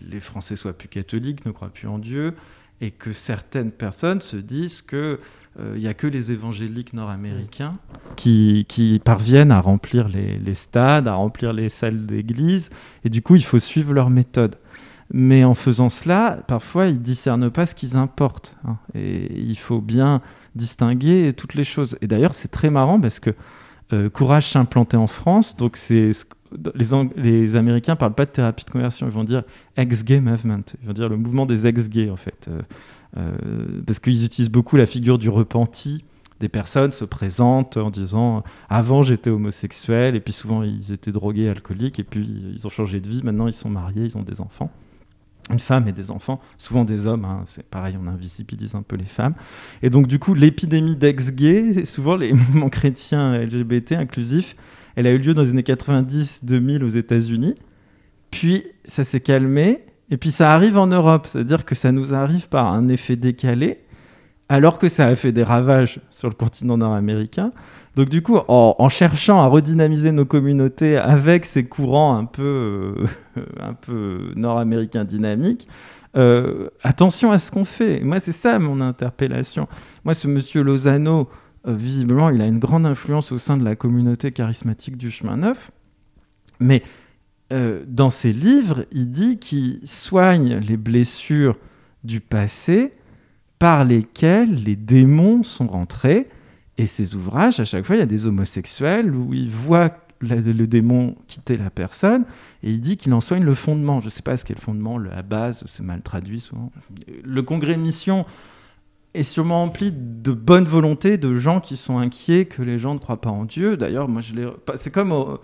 les Français soient plus catholiques, ne croient plus en Dieu, et que certaines personnes se disent que il euh, n'y a que les évangéliques nord-américains qui, qui, parviennent à remplir les, les, stades, à remplir les salles d'église, et du coup, il faut suivre leur méthode. Mais en faisant cela, parfois, ils discernent pas ce qu'ils importent. Hein, et il faut bien distinguer toutes les choses. Et d'ailleurs, c'est très marrant parce que euh, Courage s'est implanté en France, donc c'est les, les, Américains parlent pas de thérapie de conversion, ils vont dire ex-gay movement, ils vont dire le mouvement des ex-gays en fait. Euh, parce qu'ils utilisent beaucoup la figure du repenti. Des personnes se présentent en disant avant j'étais homosexuel et puis souvent ils étaient drogués, alcooliques et puis ils ont changé de vie. Maintenant ils sont mariés, ils ont des enfants une femme et des enfants, souvent des hommes, hein, c'est pareil, on invisibilise un peu les femmes. Et donc du coup, l'épidémie d'ex-gays, souvent les mouvements chrétiens LGBT inclusifs, elle a eu lieu dans les années 90-2000 aux États-Unis, puis ça s'est calmé, et puis ça arrive en Europe, c'est-à-dire que ça nous arrive par un effet décalé, alors que ça a fait des ravages sur le continent nord-américain. Donc du coup, en, cherchant à redynamiser nos communautés avec ces courants un peu, euh, peu nord-américains dynamiques, euh, attention à ce qu'on fait. Moi, c'est ça mon interpellation. Moi, ce monsieur Lozano, euh, visiblement, il a une grande influence au sein de la communauté charismatique du chemin neuf, mais euh, dans ses livres, il dit qu'il soigne les blessures du passé par lesquelles les démons sont rentrés. Et ses ouvrages, à chaque fois, il y a des homosexuels où il voit le, démon quitter la personne et il dit qu'il en soigne le fondement. Je ne sais pas ce qu'est le fondement, la base, c'est mal traduit souvent. Le congrès mission est sûrement rempli de bonne volonté, de gens qui sont inquiets que les gens ne croient pas en Dieu. D'ailleurs, moi, je l'ai. C'est comme.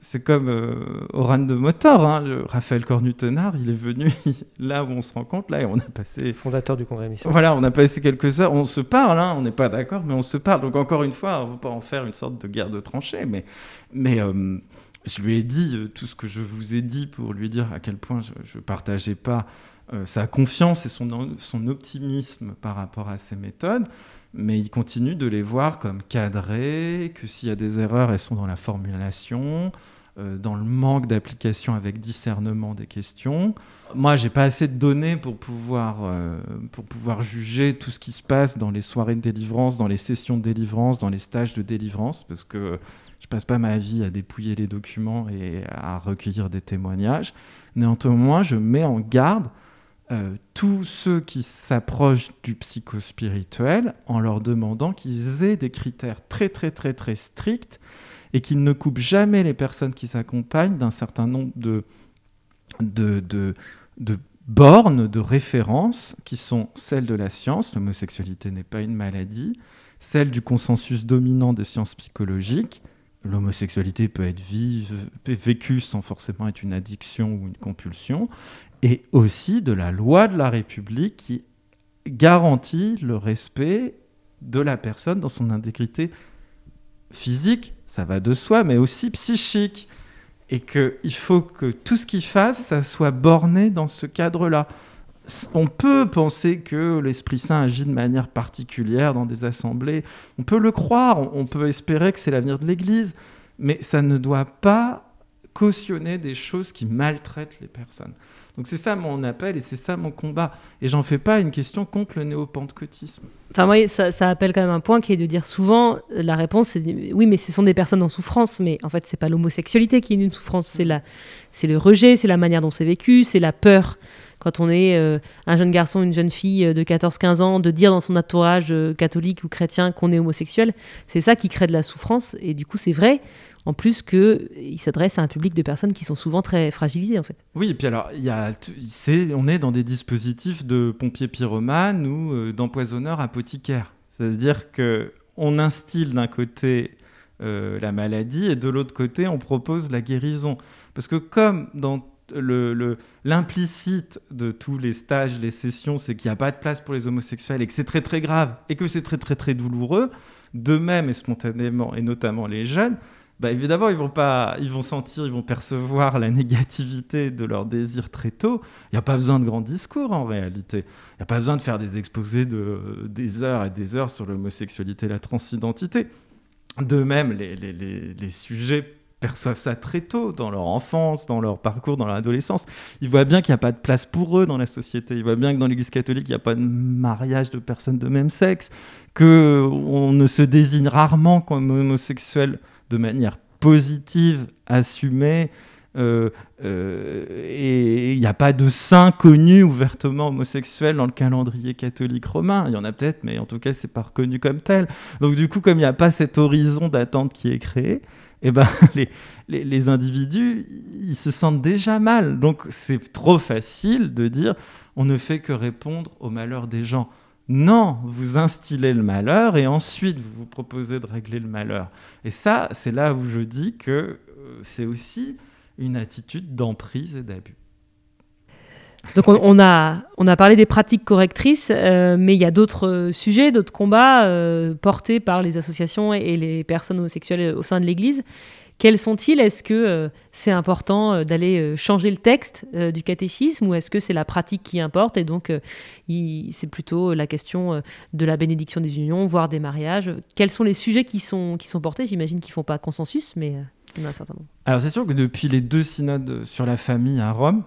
C'est comme euh, Oran de Motor, hein, le Raphaël Cornutenard, il est venu là où on se rencontre, là, et on a passé... Fondateur du Congrès Mission. Voilà, on a passé quelques heures, on se parle, hein, on n'est pas d'accord, mais on se parle. Donc encore une fois, on ne va pas en faire une sorte de guerre de tranchées, mais, mais euh, je lui ai dit euh, tout ce que je vous ai dit pour lui dire à quel point je ne partageais pas euh, sa confiance et son, son optimisme par rapport à ces méthodes mais il continue de les voir comme cadrées, que s'il y a des erreurs, elles sont dans la formulation, euh, dans le manque d'application avec discernement des questions. Moi, j'ai pas assez de données pour pouvoir, euh, pour pouvoir juger tout ce qui se passe dans les soirées de délivrance, dans les sessions de délivrance, dans les stages de délivrance, parce que Je passe pas ma vie à dépouiller les documents et à recueillir des témoignages. Néanmoins, je mets en garde euh, tous ceux qui s'approchent du psychospirituel en leur demandant qu'ils aient des critères très très très très stricts et qu'ils ne coupent jamais les personnes qui s'accompagnent d'un certain nombre de, de, de, bornes de référence qui sont celles de la science, l'homosexualité n'est pas une maladie, celles du consensus dominant des sciences psychologiques, l'homosexualité peut être vécue sans forcément être une addiction ou une compulsion, et aussi de la loi de la République qui garantit le respect de la personne dans son intégrité physique, ça va de soi, mais aussi psychique. Et qu'il faut que tout ce qu'il fasse, ça soit borné dans ce cadre-là. On peut penser que l'Esprit Saint agit de manière particulière dans des assemblées. On peut le croire, on peut espérer que c'est l'avenir de l'Église, mais ça ne doit pas cautionner des choses qui maltraitent les personnes. Donc c'est ça mon appel et c'est ça mon combat. Et j'en fais pas une question contre le néo-pentecôtisme. Enfin, moi, ça, ça, appelle quand même un point qui est de dire souvent, la réponse c'est oui, mais ce sont des personnes en souffrance. Mais en fait, c'est pas l'homosexualité qui est une souffrance, c'est c'est le rejet, c'est la manière dont c'est vécu, c'est la peur. Quand on est euh, un jeune garçon, une jeune fille euh, de 14-15 ans, de dire dans son entourage euh, catholique ou chrétien qu'on est homosexuel, c'est ça qui crée de la souffrance. Et du coup, c'est vrai en plus qu'il s'adresse à un public de personnes qui sont souvent très fragilisées en fait. Oui, et puis alors, y a, on est dans des dispositifs de pompiers pyromanes ou d'empoisonneurs apothicaires. C'est-à-dire que on instille d'un côté la maladie et de l'autre côté on propose la guérison. Parce que comme dans l'implicite de tous les stages, les sessions, c'est qu'il n'y a pas de place pour les homosexuels et que c'est très très grave et que c'est très très très douloureux, de même et spontanément, et notamment les jeunes, bah évidemment, ils vont pas, ils vont sentir, ils vont percevoir la négativité de leur désir très tôt. Il n'y a pas besoin de grands discours en réalité. Il n'y a pas besoin de faire des exposés de des heures et des heures sur l'homosexualité, la transidentité. De même, les, les, les, les, sujets perçoivent ça très tôt, dans leur enfance, dans leur parcours, dans leur adolescence. Ils voient bien qu'il n'y a pas de place pour eux dans la société. Ils voient bien que dans l'Église catholique, il n'y a pas de mariage de personnes de même sexe, que on ne se désigne rarement comme homosexuel de manière positive, assumée. Euh, euh, et il n'y a pas de saint connu ouvertement homosexuel dans le calendrier catholique romain. Il y en a peut-être, mais en tout cas, c'est pas reconnu comme tel. Donc du coup, comme il n'y a pas cet horizon d'attente qui est créé, eh ben, les, les, les, individus, ils se sentent déjà mal. Donc c'est trop facile de dire on ne fait que répondre aux malheurs des gens. Non, vous instillez le malheur et ensuite vous vous proposez de régler le malheur. Et ça, c'est là où je dis que euh, c'est aussi une attitude d'emprise et d'abus. Donc on, a, on a parlé des pratiques correctrices, euh, mais il y a d'autres euh, sujets, d'autres combats euh, portés par les associations et, les personnes homosexuelles au sein de l'Église. Quels sont-ils? Est-ce que c'est important d'aller changer le texte du catéchisme ou est-ce que c'est la pratique qui importe? Et donc c'est plutôt la question de la bénédiction des unions, voire des mariages Quels sont les sujets qui sont, qui sont portés? J'imagine qu'ils ne font pas consensus, mais nombre. Alors c'est sûr que depuis les deux synodes sur la famille à Rome,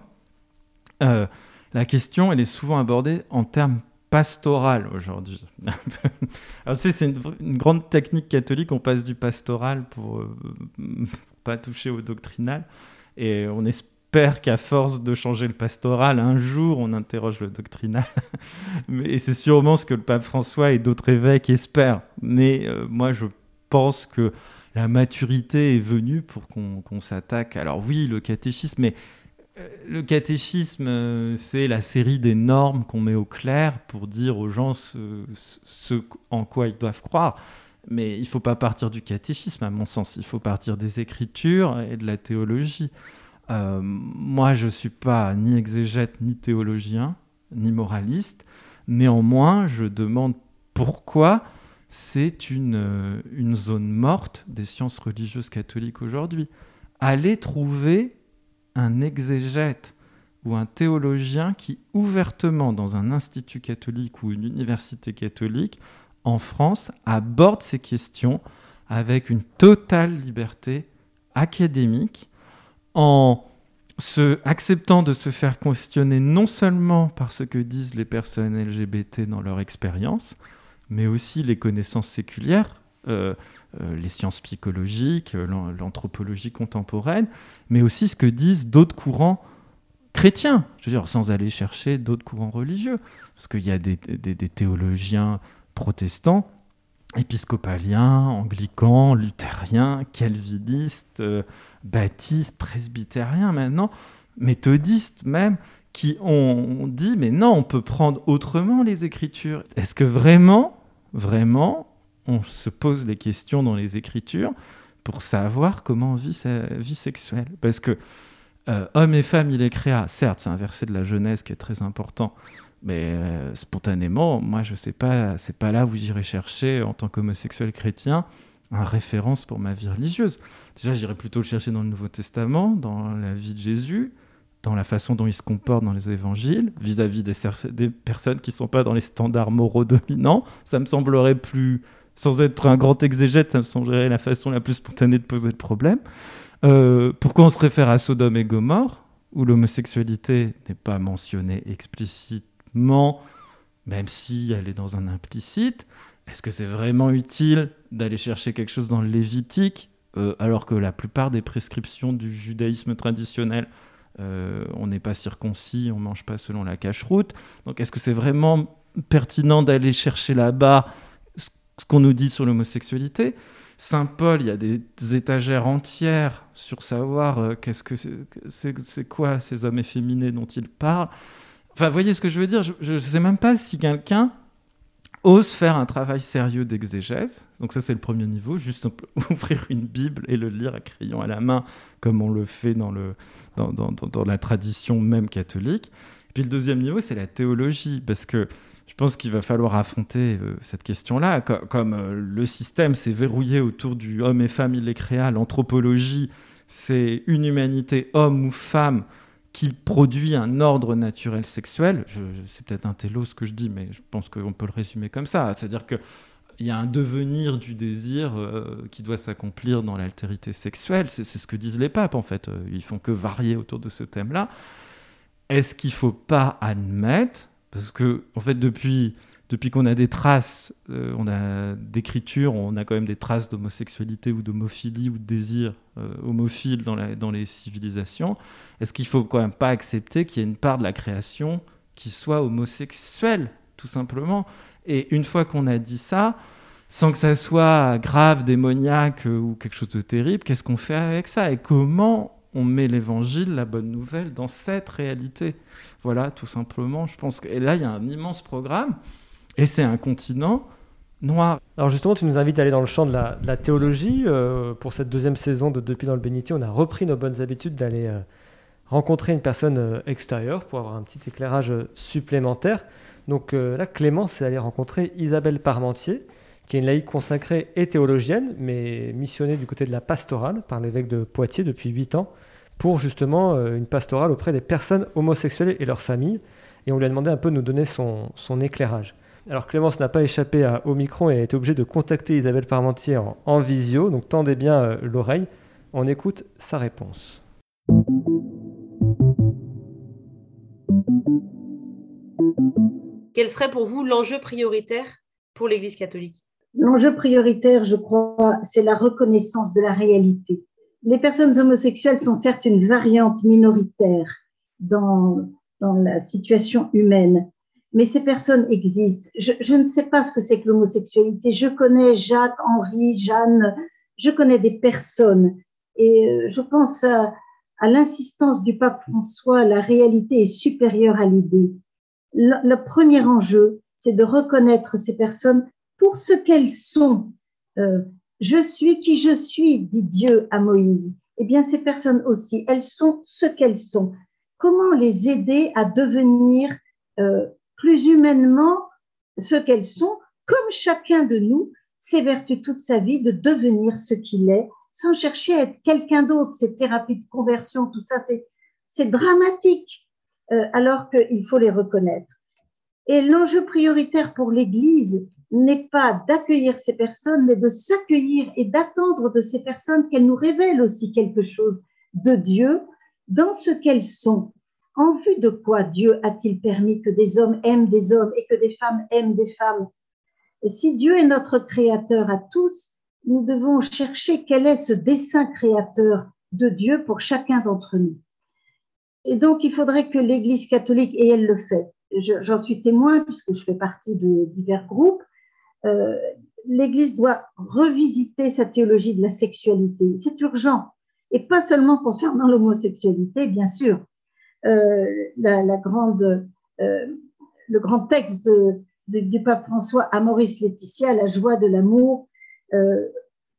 la question elle est souvent abordée en termes pastoral aujourd'hui. Alors, c'est une, grande technique catholique, on passe du pastoral pour euh, pas toucher au doctrinal, et on espère qu'à force de changer le pastoral, un jour on interroge le doctrinal. et c'est sûrement ce que le pape François et d'autres évêques espèrent. Mais euh, moi je pense que la maturité est venue pour qu'on qu s'attaque. Alors oui, le catéchisme, mais le catéchisme, euh, c'est la série des normes qu'on met au clair pour dire aux gens ce, en quoi ils doivent croire. Mais il ne faut pas partir du catéchisme, à mon sens. Il faut partir des écritures et de la théologie. Euh, moi, je ne suis pas ni exégète, ni théologien, ni moraliste. Néanmoins, je demande pourquoi c'est une, euh, une zone morte des sciences religieuses catholiques aujourd'hui. Allez trouver un exégète ou un théologien qui ouvertement dans un institut catholique ou une université catholique en France aborde ces questions avec une totale liberté académique en se, acceptant de se faire questionner non seulement par ce que disent les personnes LGBT dans leur expérience, mais aussi les connaissances séculières les sciences psychologiques, l'anthropologie contemporaine, mais aussi ce que disent d'autres courants chrétiens, je veux dire, sans aller chercher d'autres courants religieux. Parce qu'il y a des, théologiens protestants, épiscopaliens, anglicans, luthériens, calvinistes, euh, baptistes, presbytériens maintenant, méthodistes même, qui ont dit, mais non, on peut prendre autrement les Écritures. Est-ce que vraiment, vraiment, on se pose les questions dans les Écritures pour savoir comment on vit sa vie sexuelle Parce que euh, homme et femme, il est créa. Certes, c'est un verset de la Genèse qui est très important, mais euh, spontanément, moi, je sais pas, c'est pas là où j'irai chercher en tant qu'homosexuel chrétien un référence pour ma vie religieuse. Déjà, j'irai plutôt le chercher dans le Nouveau Testament, dans la vie de Jésus, dans la façon dont il se comporte dans les évangiles, vis-à-vis des, des, personnes qui ne sont pas dans les standards moraux dominants. Ça me semblerait plus, sans être un grand exégète, ça me semblerait la façon la plus spontanée de poser le problème. Euh, pourquoi on se réfère à Sodome et Gomorre, où l'homosexualité n'est pas mentionnée explicitement, même si elle est dans un implicite? Est-ce que c'est vraiment utile d'aller chercher quelque chose dans le Lévitique, euh, alors que la plupart des prescriptions du judaïsme traditionnel, euh, on n'est pas circoncis, on mange pas selon la cache-route? Donc est-ce que c'est vraiment pertinent d'aller chercher là-bas ce qu'on nous dit sur l'homosexualité Saint Paul, il y a des étagères entières sur savoir euh, qu'est-ce que c'est quoi ces hommes efféminés dont il parle. Enfin, voyez ce que je veux dire Je ne sais même pas si quelqu'un ose faire un travail sérieux d'exégèse. Donc ça, c'est le premier niveau, juste ouvrir une Bible et le lire à crayon à la main, comme on le fait dans la tradition même catholique. puis le deuxième niveau, c'est la théologie, parce que je pense qu'il va falloir affronter euh, cette question-là. comme euh, le système s'est verrouillé autour du homme et femme, il les créa, l'anthropologie, c'est une humanité homme ou femme qui produit un ordre naturel sexuel. c'est peut-être un télo ce que je dis, mais je pense qu'on peut le résumer comme ça. C'est-à-dire qu'il y a un devenir du désir euh, qui doit s'accomplir dans l'altérité sexuelle. C'est, ce que disent les papes, en fait. Ils font que varier autour de ce thème-là. Est-ce qu'il ne faut pas admettre parce que, en fait, depuis, depuis qu'on a des traces, euh, d'écriture, on a quand même des traces d'homosexualité ou d'homophilie ou de désir euh, homophile dans, les civilisations. Est-ce qu'il faut quand même pas accepter qu'il y ait une part de la création qui soit homosexuelle, tout simplement? Et une fois qu'on a dit ça, sans que ça soit grave, démoniaque ou quelque chose de terrible, qu'est-ce qu'on fait avec ça? Et comment on met l'évangile, la bonne nouvelle, dans cette réalité. Voilà, tout simplement. Je pense que et là, il y a un immense programme, et c'est un continent noir. Alors justement, tu nous invites à aller dans le champ de la, théologie. Euh, pour cette deuxième saison de Depuis dans le bénitier, on a repris nos bonnes habitudes d'aller euh, rencontrer une personne euh, extérieure pour avoir un petit éclairage supplémentaire. Donc là, Clément, c'est aller rencontrer Isabelle Parmentier, qui est une laïque consacrée et théologienne, mais missionnée du côté de la pastorale par l'évêque de Poitiers depuis 8 ans, pour justement euh, une pastorale auprès des personnes homosexuelles et leurs familles. Et on lui a demandé un peu de nous donner son, éclairage. Alors Clémence n'a pas échappé à Omicron et a été obligée de contacter Isabelle Parmentier en, en visio, donc tendez bien euh, l'oreille. On écoute sa réponse. Quel serait pour vous l'enjeu prioritaire pour l'Église catholique? L'enjeu prioritaire, je crois, c'est la reconnaissance de la réalité. Les personnes homosexuelles sont certes une variante minoritaire dans, dans la situation humaine, mais ces personnes existent. Je, ne sais pas ce que c'est que l'homosexualité. Je connais Jacques, Henri, Jeanne, je connais des personnes et euh, je pense à, l'insistance du pape François, la réalité est supérieure à l'idée. Le premier enjeu, c'est de reconnaître ces personnes pour ce qu'elles sont. Euh, je suis qui je suis, dit Dieu à Moïse. Eh bien, ces personnes aussi, elles sont ce qu'elles sont. Comment les aider à devenir euh, plus humainement ce qu'elles sont, comme chacun de nous s'évertue toute sa vie de devenir ce qu'il est, sans chercher à être quelqu'un d'autre? Ces thérapies de conversion, tout ça, c'est dramatique, euh, alors qu'il faut les reconnaître. Et l'enjeu prioritaire pour l'Église, n'est pas d'accueillir ces personnes, mais de s'accueillir et d'attendre de ces personnes qu'elles nous révèlent aussi quelque chose de Dieu dans ce qu'elles sont. En vue de quoi Dieu a-t-il permis que des hommes aiment des hommes et que des femmes aiment des femmes? Si Dieu est notre créateur à tous, nous devons chercher quel est ce dessein créateur de Dieu pour chacun d'entre nous. Et donc, il faudrait que l'Église catholique, et elle le fait, j'en suis témoin puisque je fais partie de divers groupes, euh, l'Église doit revisiter sa théologie de la sexualité. C'est urgent. Et pas seulement concernant l'homosexualité, bien sûr. Euh, la, grande, euh, le grand texte du pape François à Maurice Laetitia, La joie de l'amour,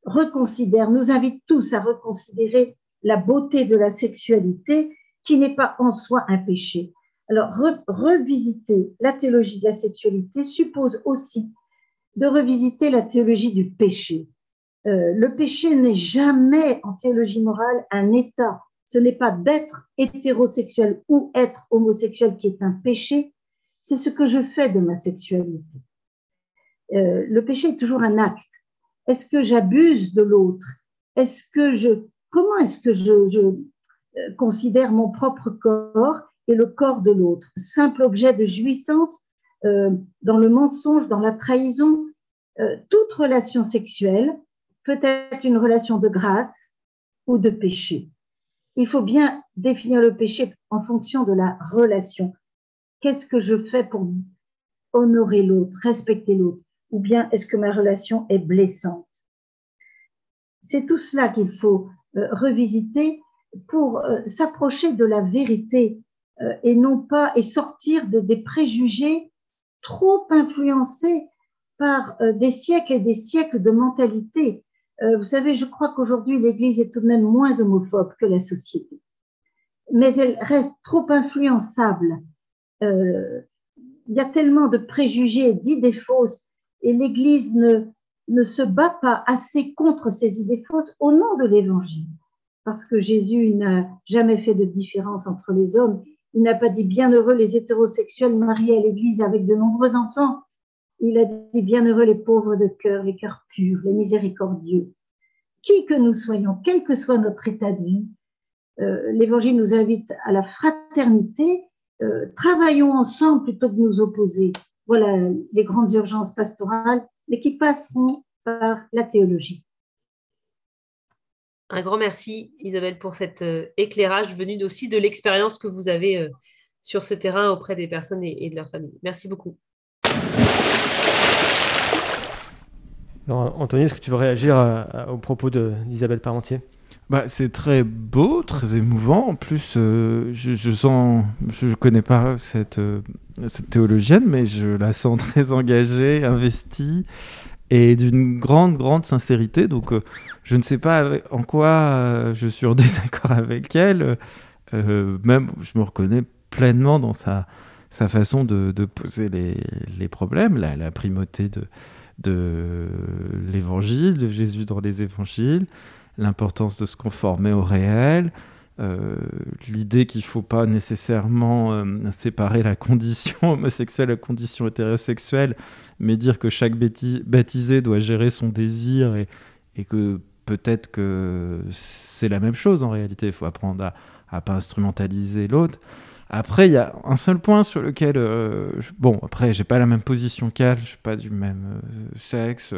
reconsidère, nous invite tous à reconsidérer la beauté de la sexualité qui n'est pas en soi un péché. Alors, revisiter la théologie de la sexualité suppose aussi de revisiter la théologie du péché. Euh, le péché n'est jamais en théologie morale un état. Ce n'est pas d'être hétérosexuel ou être homosexuel qui est un péché, c'est ce que je fais de ma sexualité. Euh, le péché est toujours un acte. Est-ce que j'abuse de l'autre? Est-ce que je comment est-ce que je, euh, considère mon propre corps et le corps de l'autre? Simple objet de jouissance dans le mensonge, dans la trahison. Euh, toute relation sexuelle peut être une relation de grâce ou de péché. Il faut bien définir le péché en fonction de la relation. Qu'est-ce que je fais pour honorer l'autre, respecter l'autre? Ou bien est-ce que ma relation est blessante? C'est tout cela qu'il faut euh, revisiter pour s'approcher de la vérité et non pas et sortir de, des préjugés trop influencés par euh, des siècles et des siècles de mentalité. Euh, vous savez, je crois qu'aujourd'hui, l'Église est tout de même moins homophobe que la société, mais elle reste trop influençable. Euh, il y a tellement de préjugés, d'idées fausses, et l'Église ne, ne se bat pas assez contre ces idées fausses au nom de l'Évangile, parce que Jésus n'a jamais fait de différence entre les hommes il n'a pas dit bienheureux les hétérosexuels mariés à l'Église avec de nombreux enfants. Il a dit bienheureux les pauvres de cœur, les cœurs purs, les miséricordieux. Qui que nous soyons, quel que soit notre état de vie, euh, l'Évangile nous invite à la fraternité. Euh, travaillons ensemble plutôt que nous opposer. Voilà les grandes urgences pastorales, mais qui passeront par la théologie. Un grand merci, Isabelle, pour cet euh, éclairage venu aussi de l'expérience que vous avez euh, sur ce terrain auprès des personnes et, de leurs familles. Merci beaucoup. Anthony, est-ce que tu veux réagir au propos d'Isabelle Parmentier? Bah, c'est très beau, très émouvant. En plus, euh, je, sens, je ne connais pas cette, cette, théologienne, mais je la sens très engagée, investie et d'une grande, grande sincérité. Donc, je ne sais pas en quoi euh, je suis en désaccord avec elle. Euh, même, je me reconnais pleinement dans sa, sa façon de, de poser les, les, problèmes, la, la primauté de, de l'évangile, de Jésus dans les évangiles, l'importance de se conformer au réel, euh, l'idée qu'il ne faut pas nécessairement séparer la condition homosexuelle et la condition hétérosexuelle, mais dire que chaque baptisé doit gérer son désir et, que peut-être que c'est la même chose en réalité. Il faut apprendre à ne pas instrumentaliser l'autre. Après, il y a un seul point sur lequel, euh, bon, après, j'ai pas la même position qu'elle, je suis pas du même euh, sexe,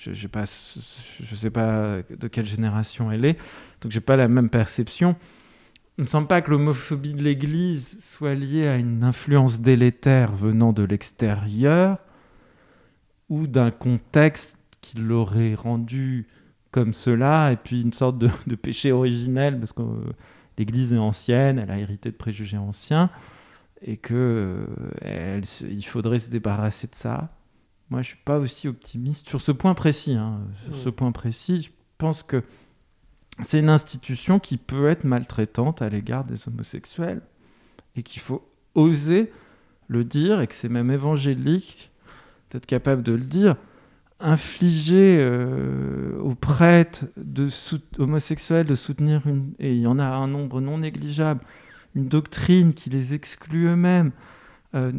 je, je sais pas de quelle génération elle est, donc j'ai pas la même perception. Il me semble pas que l'homophobie de l'Église soit liée à une influence délétère venant de l'extérieur ou d'un contexte qui l'aurait rendu comme cela, et puis une sorte de, péché originel, parce que euh, l'Église est ancienne, elle a hérité de préjugés anciens, et que euh, faudrait se débarrasser de ça. Moi, je suis pas aussi optimiste sur ce point précis. Hein. Sur ce point précis, je pense que c'est une institution qui peut être maltraitante à l'égard des homosexuels, et qu'il faut oser le dire, et que c'est même évangélique d'être capable de le dire infliger euh, aux prêtres de homosexuels de soutenir une, et il y en a un nombre non négligeable, une doctrine qui les exclut eux-mêmes, euh,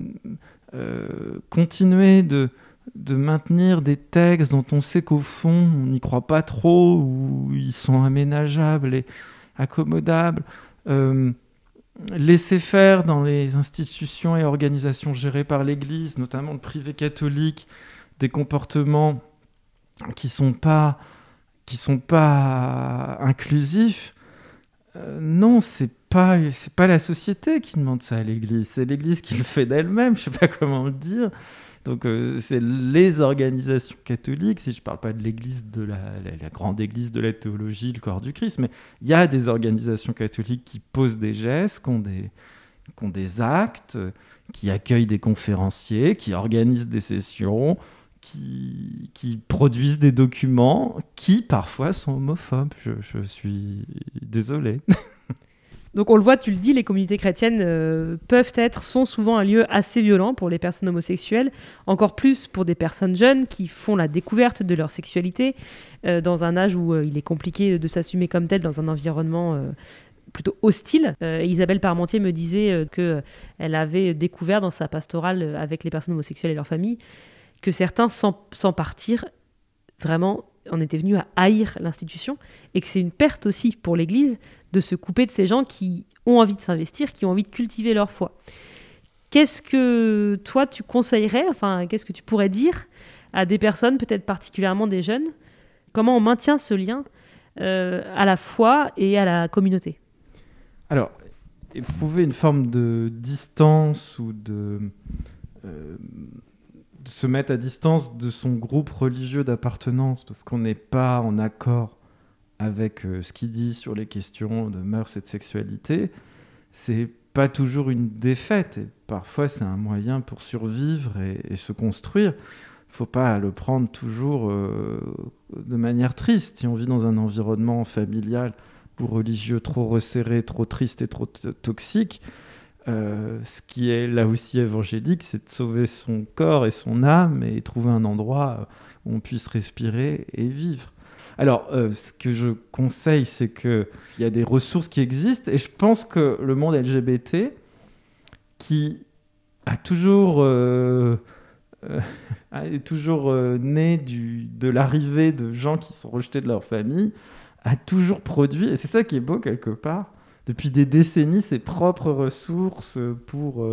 euh, continuer de, de maintenir des textes dont on sait qu'au fond on n'y croit pas trop, ou ils sont aménageables et accommodables, laisser faire dans les institutions et organisations gérées par l'Église, notamment le privé catholique, des comportements qui sont pas qui sont pas inclusifs, euh, non, c'est pas c'est pas la société qui demande ça à l'Église, c'est l'Église qui le fait d'elle-même. Je sais pas comment le dire. Donc euh, c'est les organisations catholiques, si je parle pas de l'Église de la, la, grande Église de la théologie, le corps du Christ, mais il y a des organisations catholiques qui posent des gestes, qui ont des, qui ont des actes, qui accueillent des conférenciers, qui organisent des sessions, qui, qui, produisent des documents qui parfois sont homophobes. Je, je suis désolé. Donc on le voit, tu le dis, les communautés chrétiennes euh, peuvent être, sont souvent un lieu assez violent pour les personnes homosexuelles, encore plus pour des personnes jeunes qui font la découverte de leur sexualité euh, dans un âge où euh, il est compliqué de s'assumer comme tel dans un environnement plutôt hostile. Isabelle Parmentier me disait que elle avait découvert dans sa pastorale avec les personnes homosexuelles et leurs familles que certains, sans, sans partir, vraiment en étaient venus à haïr l'institution et que c'est une perte aussi pour l'Église de se couper de ces gens qui ont envie de s'investir, qui ont envie de cultiver leur foi. Qu'est-ce que toi tu conseillerais, enfin qu'est-ce que tu pourrais dire à des personnes, peut-être particulièrement des jeunes Comment on maintient ce lien euh, à la foi et à la communauté? Alors, éprouver une forme de distance ou de, euh, se mettre à distance de son groupe religieux d'appartenance parce qu'on n'est pas en accord avec euh, ce qu'il dit sur les questions de mœurs et de sexualité, c'est pas toujours une défaite. Et parfois, c'est un moyen pour survivre et, se construire. Faut pas le prendre toujours euh, de manière triste. Si on vit dans un environnement familial ou religieux trop resserré, trop triste et trop toxique, euh, ce qui est là aussi évangélique, c'est de sauver son corps et son âme et trouver un endroit où on puisse respirer et vivre. Alors, euh, ce que je conseille, c'est qu'il y a des ressources qui existent, et je pense que le monde LGBT, qui a toujours, euh, euh, est toujours né du, de l'arrivée de gens qui sont rejetés de leur famille, a toujours produit, et c'est ça qui est beau quelque part, depuis des décennies, ses propres ressources pour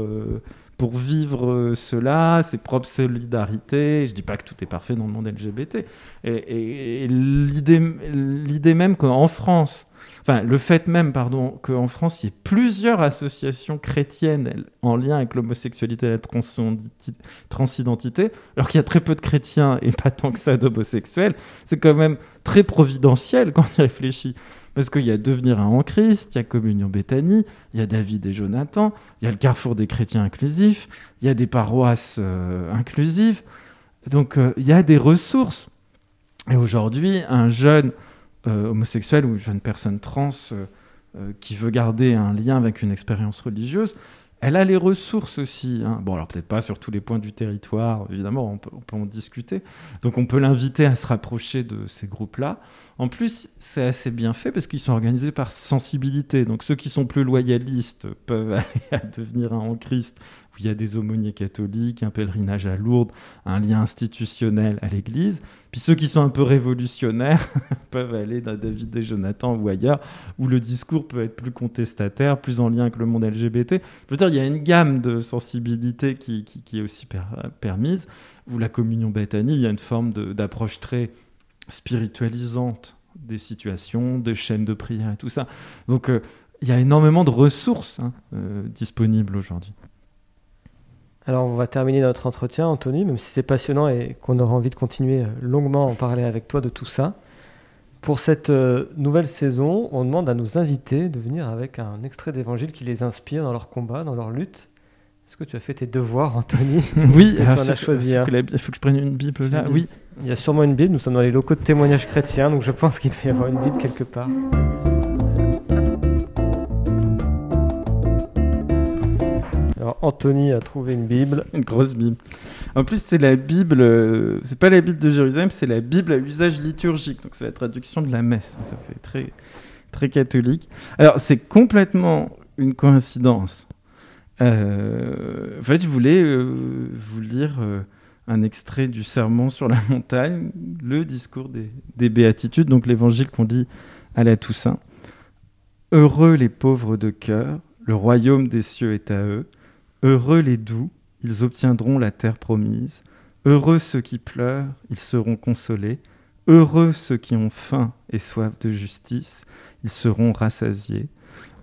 pour vivre euh, cela, ses propres solidarités. Je dis pas que tout est parfait dans le monde LGBT. Et, et, l'idée même qu'en France, enfin le fait même, pardon, qu'en France, il y ait plusieurs associations chrétiennes en lien avec l'homosexualité et la transidentité, alors qu'il y a très peu de chrétiens et pas tant que ça d'homosexuels, c'est quand même très providentiel quand on y réfléchit. Parce qu'il y a Devenir un en Christ, il y a Communion Béthanie, il y a David et Jonathan, il y a le Carrefour des chrétiens inclusifs, il y a des paroisses euh, inclusives. Donc euh, il y a des ressources. Et aujourd'hui, un jeune euh, homosexuel ou une jeune personne trans qui veut garder un lien avec une expérience religieuse, elle a les ressources aussi. Hein. Bon, alors peut-être pas sur tous les points du territoire, évidemment, on peut, en discuter. Donc on peut l'inviter à se rapprocher de ces groupes-là. En plus, c'est assez bien fait parce qu'ils sont organisés par sensibilité. Donc ceux qui sont plus loyalistes peuvent aller à devenir un en Christ il y a des aumôniers catholiques, un pèlerinage à Lourdes, un lien institutionnel à l'Église. Puis ceux qui sont un peu révolutionnaires peuvent aller dans David et Jonathan ou ailleurs, où le discours peut être plus contestataire, plus en lien avec le monde LGBT. Je veux dire, il y a une gamme de sensibilité qui, est aussi permise, où la communion Bethanie, il y a une forme d'approche très spiritualisante des situations, des chaînes de prière et tout ça. Donc, euh, il y a énormément de ressources hein, euh, disponibles aujourd'hui. Alors on va terminer notre entretien, Anthony, même si c'est passionnant et qu'on aura envie de continuer euh, longuement à en parler avec toi de tout ça. Pour cette euh, nouvelle saison, on demande à nos invités de venir avec un extrait d'évangile qui les inspire dans leur combat, dans leur lutte. Est-ce que tu as fait tes devoirs, Anthony Oui, tu en as choisi. Il faut que je prenne une Bible là. Oui. Il y a sûrement une Bible. Nous sommes dans les locaux de témoignages chrétiens, donc je pense qu'il doit y avoir une Bible quelque part. Anthony a trouvé une Bible. Une grosse Bible. En plus, c'est la Bible, euh, c'est pas la Bible de Jérusalem, c'est la Bible à usage liturgique. Donc, c'est la traduction de la messe. Ça fait très, très catholique. Alors, c'est complètement une coïncidence. Euh, en fait, je voulais euh, vous lire un extrait du Sermon sur la montagne, le discours des béatitudes, donc l'évangile qu'on lit à la Toussaint. Heureux les pauvres de cœur, le royaume des cieux est à eux. Heureux les doux, ils obtiendront la terre promise. Heureux ceux qui pleurent, ils seront consolés. Heureux ceux qui ont faim et soif de justice, ils seront rassasiés.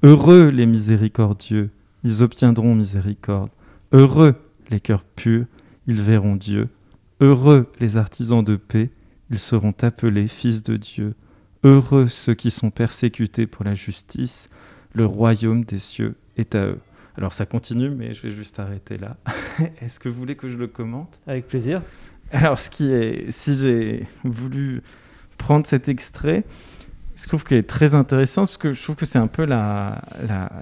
Heureux les miséricordieux, ils obtiendront miséricorde. Heureux les cœurs purs, ils verront Dieu. Heureux les artisans de paix, ils seront appelés fils de Dieu. Heureux ceux qui sont persécutés pour la justice, le royaume des cieux est à eux. Alors ça continue, mais je vais juste arrêter là. Est-ce que vous voulez que je le commente? Avec plaisir. Alors ce qui est, si j'ai voulu prendre cet extrait, je trouve qu'il est très intéressant parce que je trouve que c'est un peu la,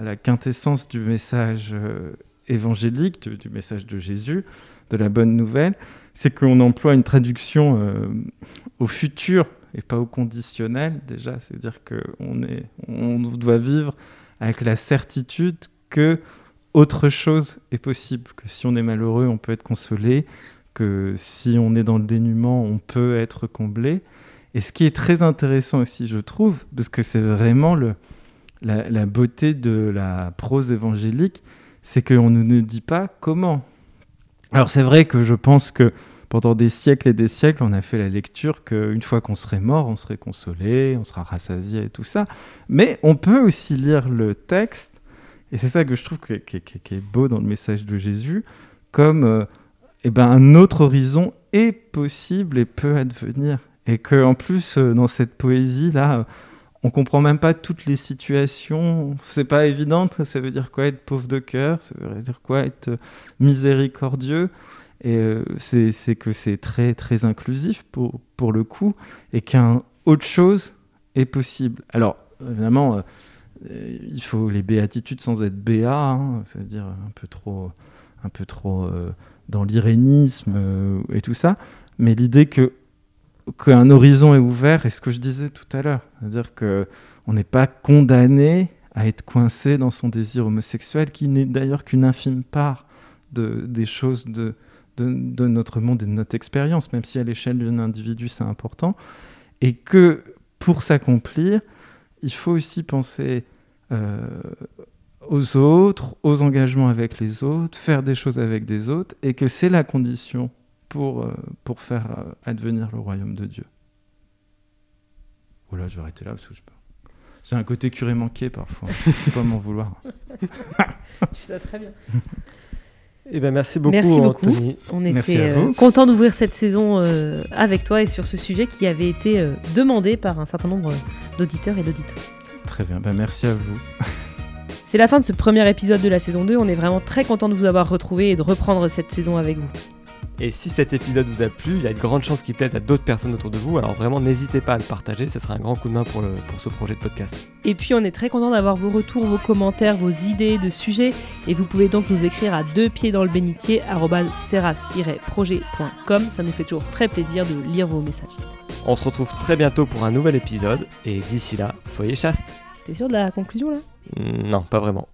la, quintessence du message euh, évangélique, du, message de Jésus, de la bonne nouvelle. C'est qu'on emploie une traduction euh, au futur et pas au conditionnel déjà. C'est-à-dire qu'on on doit vivre avec la certitude que autre chose est possible, que si on est malheureux, on peut être consolé, que si on est dans le dénuement, on peut être comblé. Et ce qui est très intéressant aussi, je trouve, parce que c'est vraiment le, la, beauté de la prose évangélique, c'est qu'on ne nous dit pas comment. Alors c'est vrai que je pense que pendant des siècles et des siècles, on a fait la lecture qu'une fois qu'on serait mort, on serait consolé, on sera rassasié et tout ça. Mais on peut aussi lire le texte et c'est ça que je trouve qui est, beau dans le message de Jésus, comme euh, eh ben, un autre horizon est possible et peut advenir. Et qu'en plus, euh, dans cette poésie-là, on comprend même pas toutes les situations. C'est pas évident. Ça veut dire quoi être pauvre de cœur Ça veut dire quoi être euh, miséricordieux Et c'est que c'est très très inclusif pour, pour le coup, et qu'un autre chose est possible. Alors évidemment il faut les béatitudes sans être béat, hein, c'est-à-dire un peu trop, un peu trop euh, dans l'irénisme euh, et tout ça. Mais l'idée que qu'un horizon est ouvert, et ce que je disais tout à l'heure, c'est-à-dire que on n'est pas condamné à être coincé dans son désir homosexuel, qui n'est d'ailleurs qu'une infime part de, des choses de, de, de, notre monde et de notre expérience, même si à l'échelle d'un individu c'est important, et que pour s'accomplir, il faut aussi penser aux autres, aux engagements avec les autres, faire des choses avec des autres, et que c'est la condition pour, euh, pour faire euh, advenir le royaume de Dieu. Voilà, je vais arrêter là parce que je J'ai un côté curé manqué parfois. Je ne peux pas m'en vouloir. tu fais très bien. Eh ben, merci beaucoup, merci beaucoup. Anthony. On était content d'ouvrir cette saison avec toi et sur ce sujet qui avait été demandé par un certain nombre d'auditeurs et d'auditeurs. Très bien, ben, merci à vous. C'est la fin de ce premier épisode de la saison 2. On est vraiment très content de vous avoir retrouvé et de reprendre cette saison avec vous. Et si cet épisode vous a plu, il y a de grandes chances qu'il plaise à d'autres personnes autour de vous. Alors vraiment, n'hésitez pas à le partager. Ce sera un grand coup de main pour, pour ce projet de podcast. Et puis, on est très content d'avoir vos retours, vos commentaires, vos idées de sujets. Et vous pouvez donc nous écrire à deux pieds dans le bénitier projetcom Ça nous fait toujours très plaisir de lire vos messages. On se retrouve très bientôt pour un nouvel épisode. Et d'ici là, soyez chastes. T'es sûr de la conclusion là? Non, pas vraiment.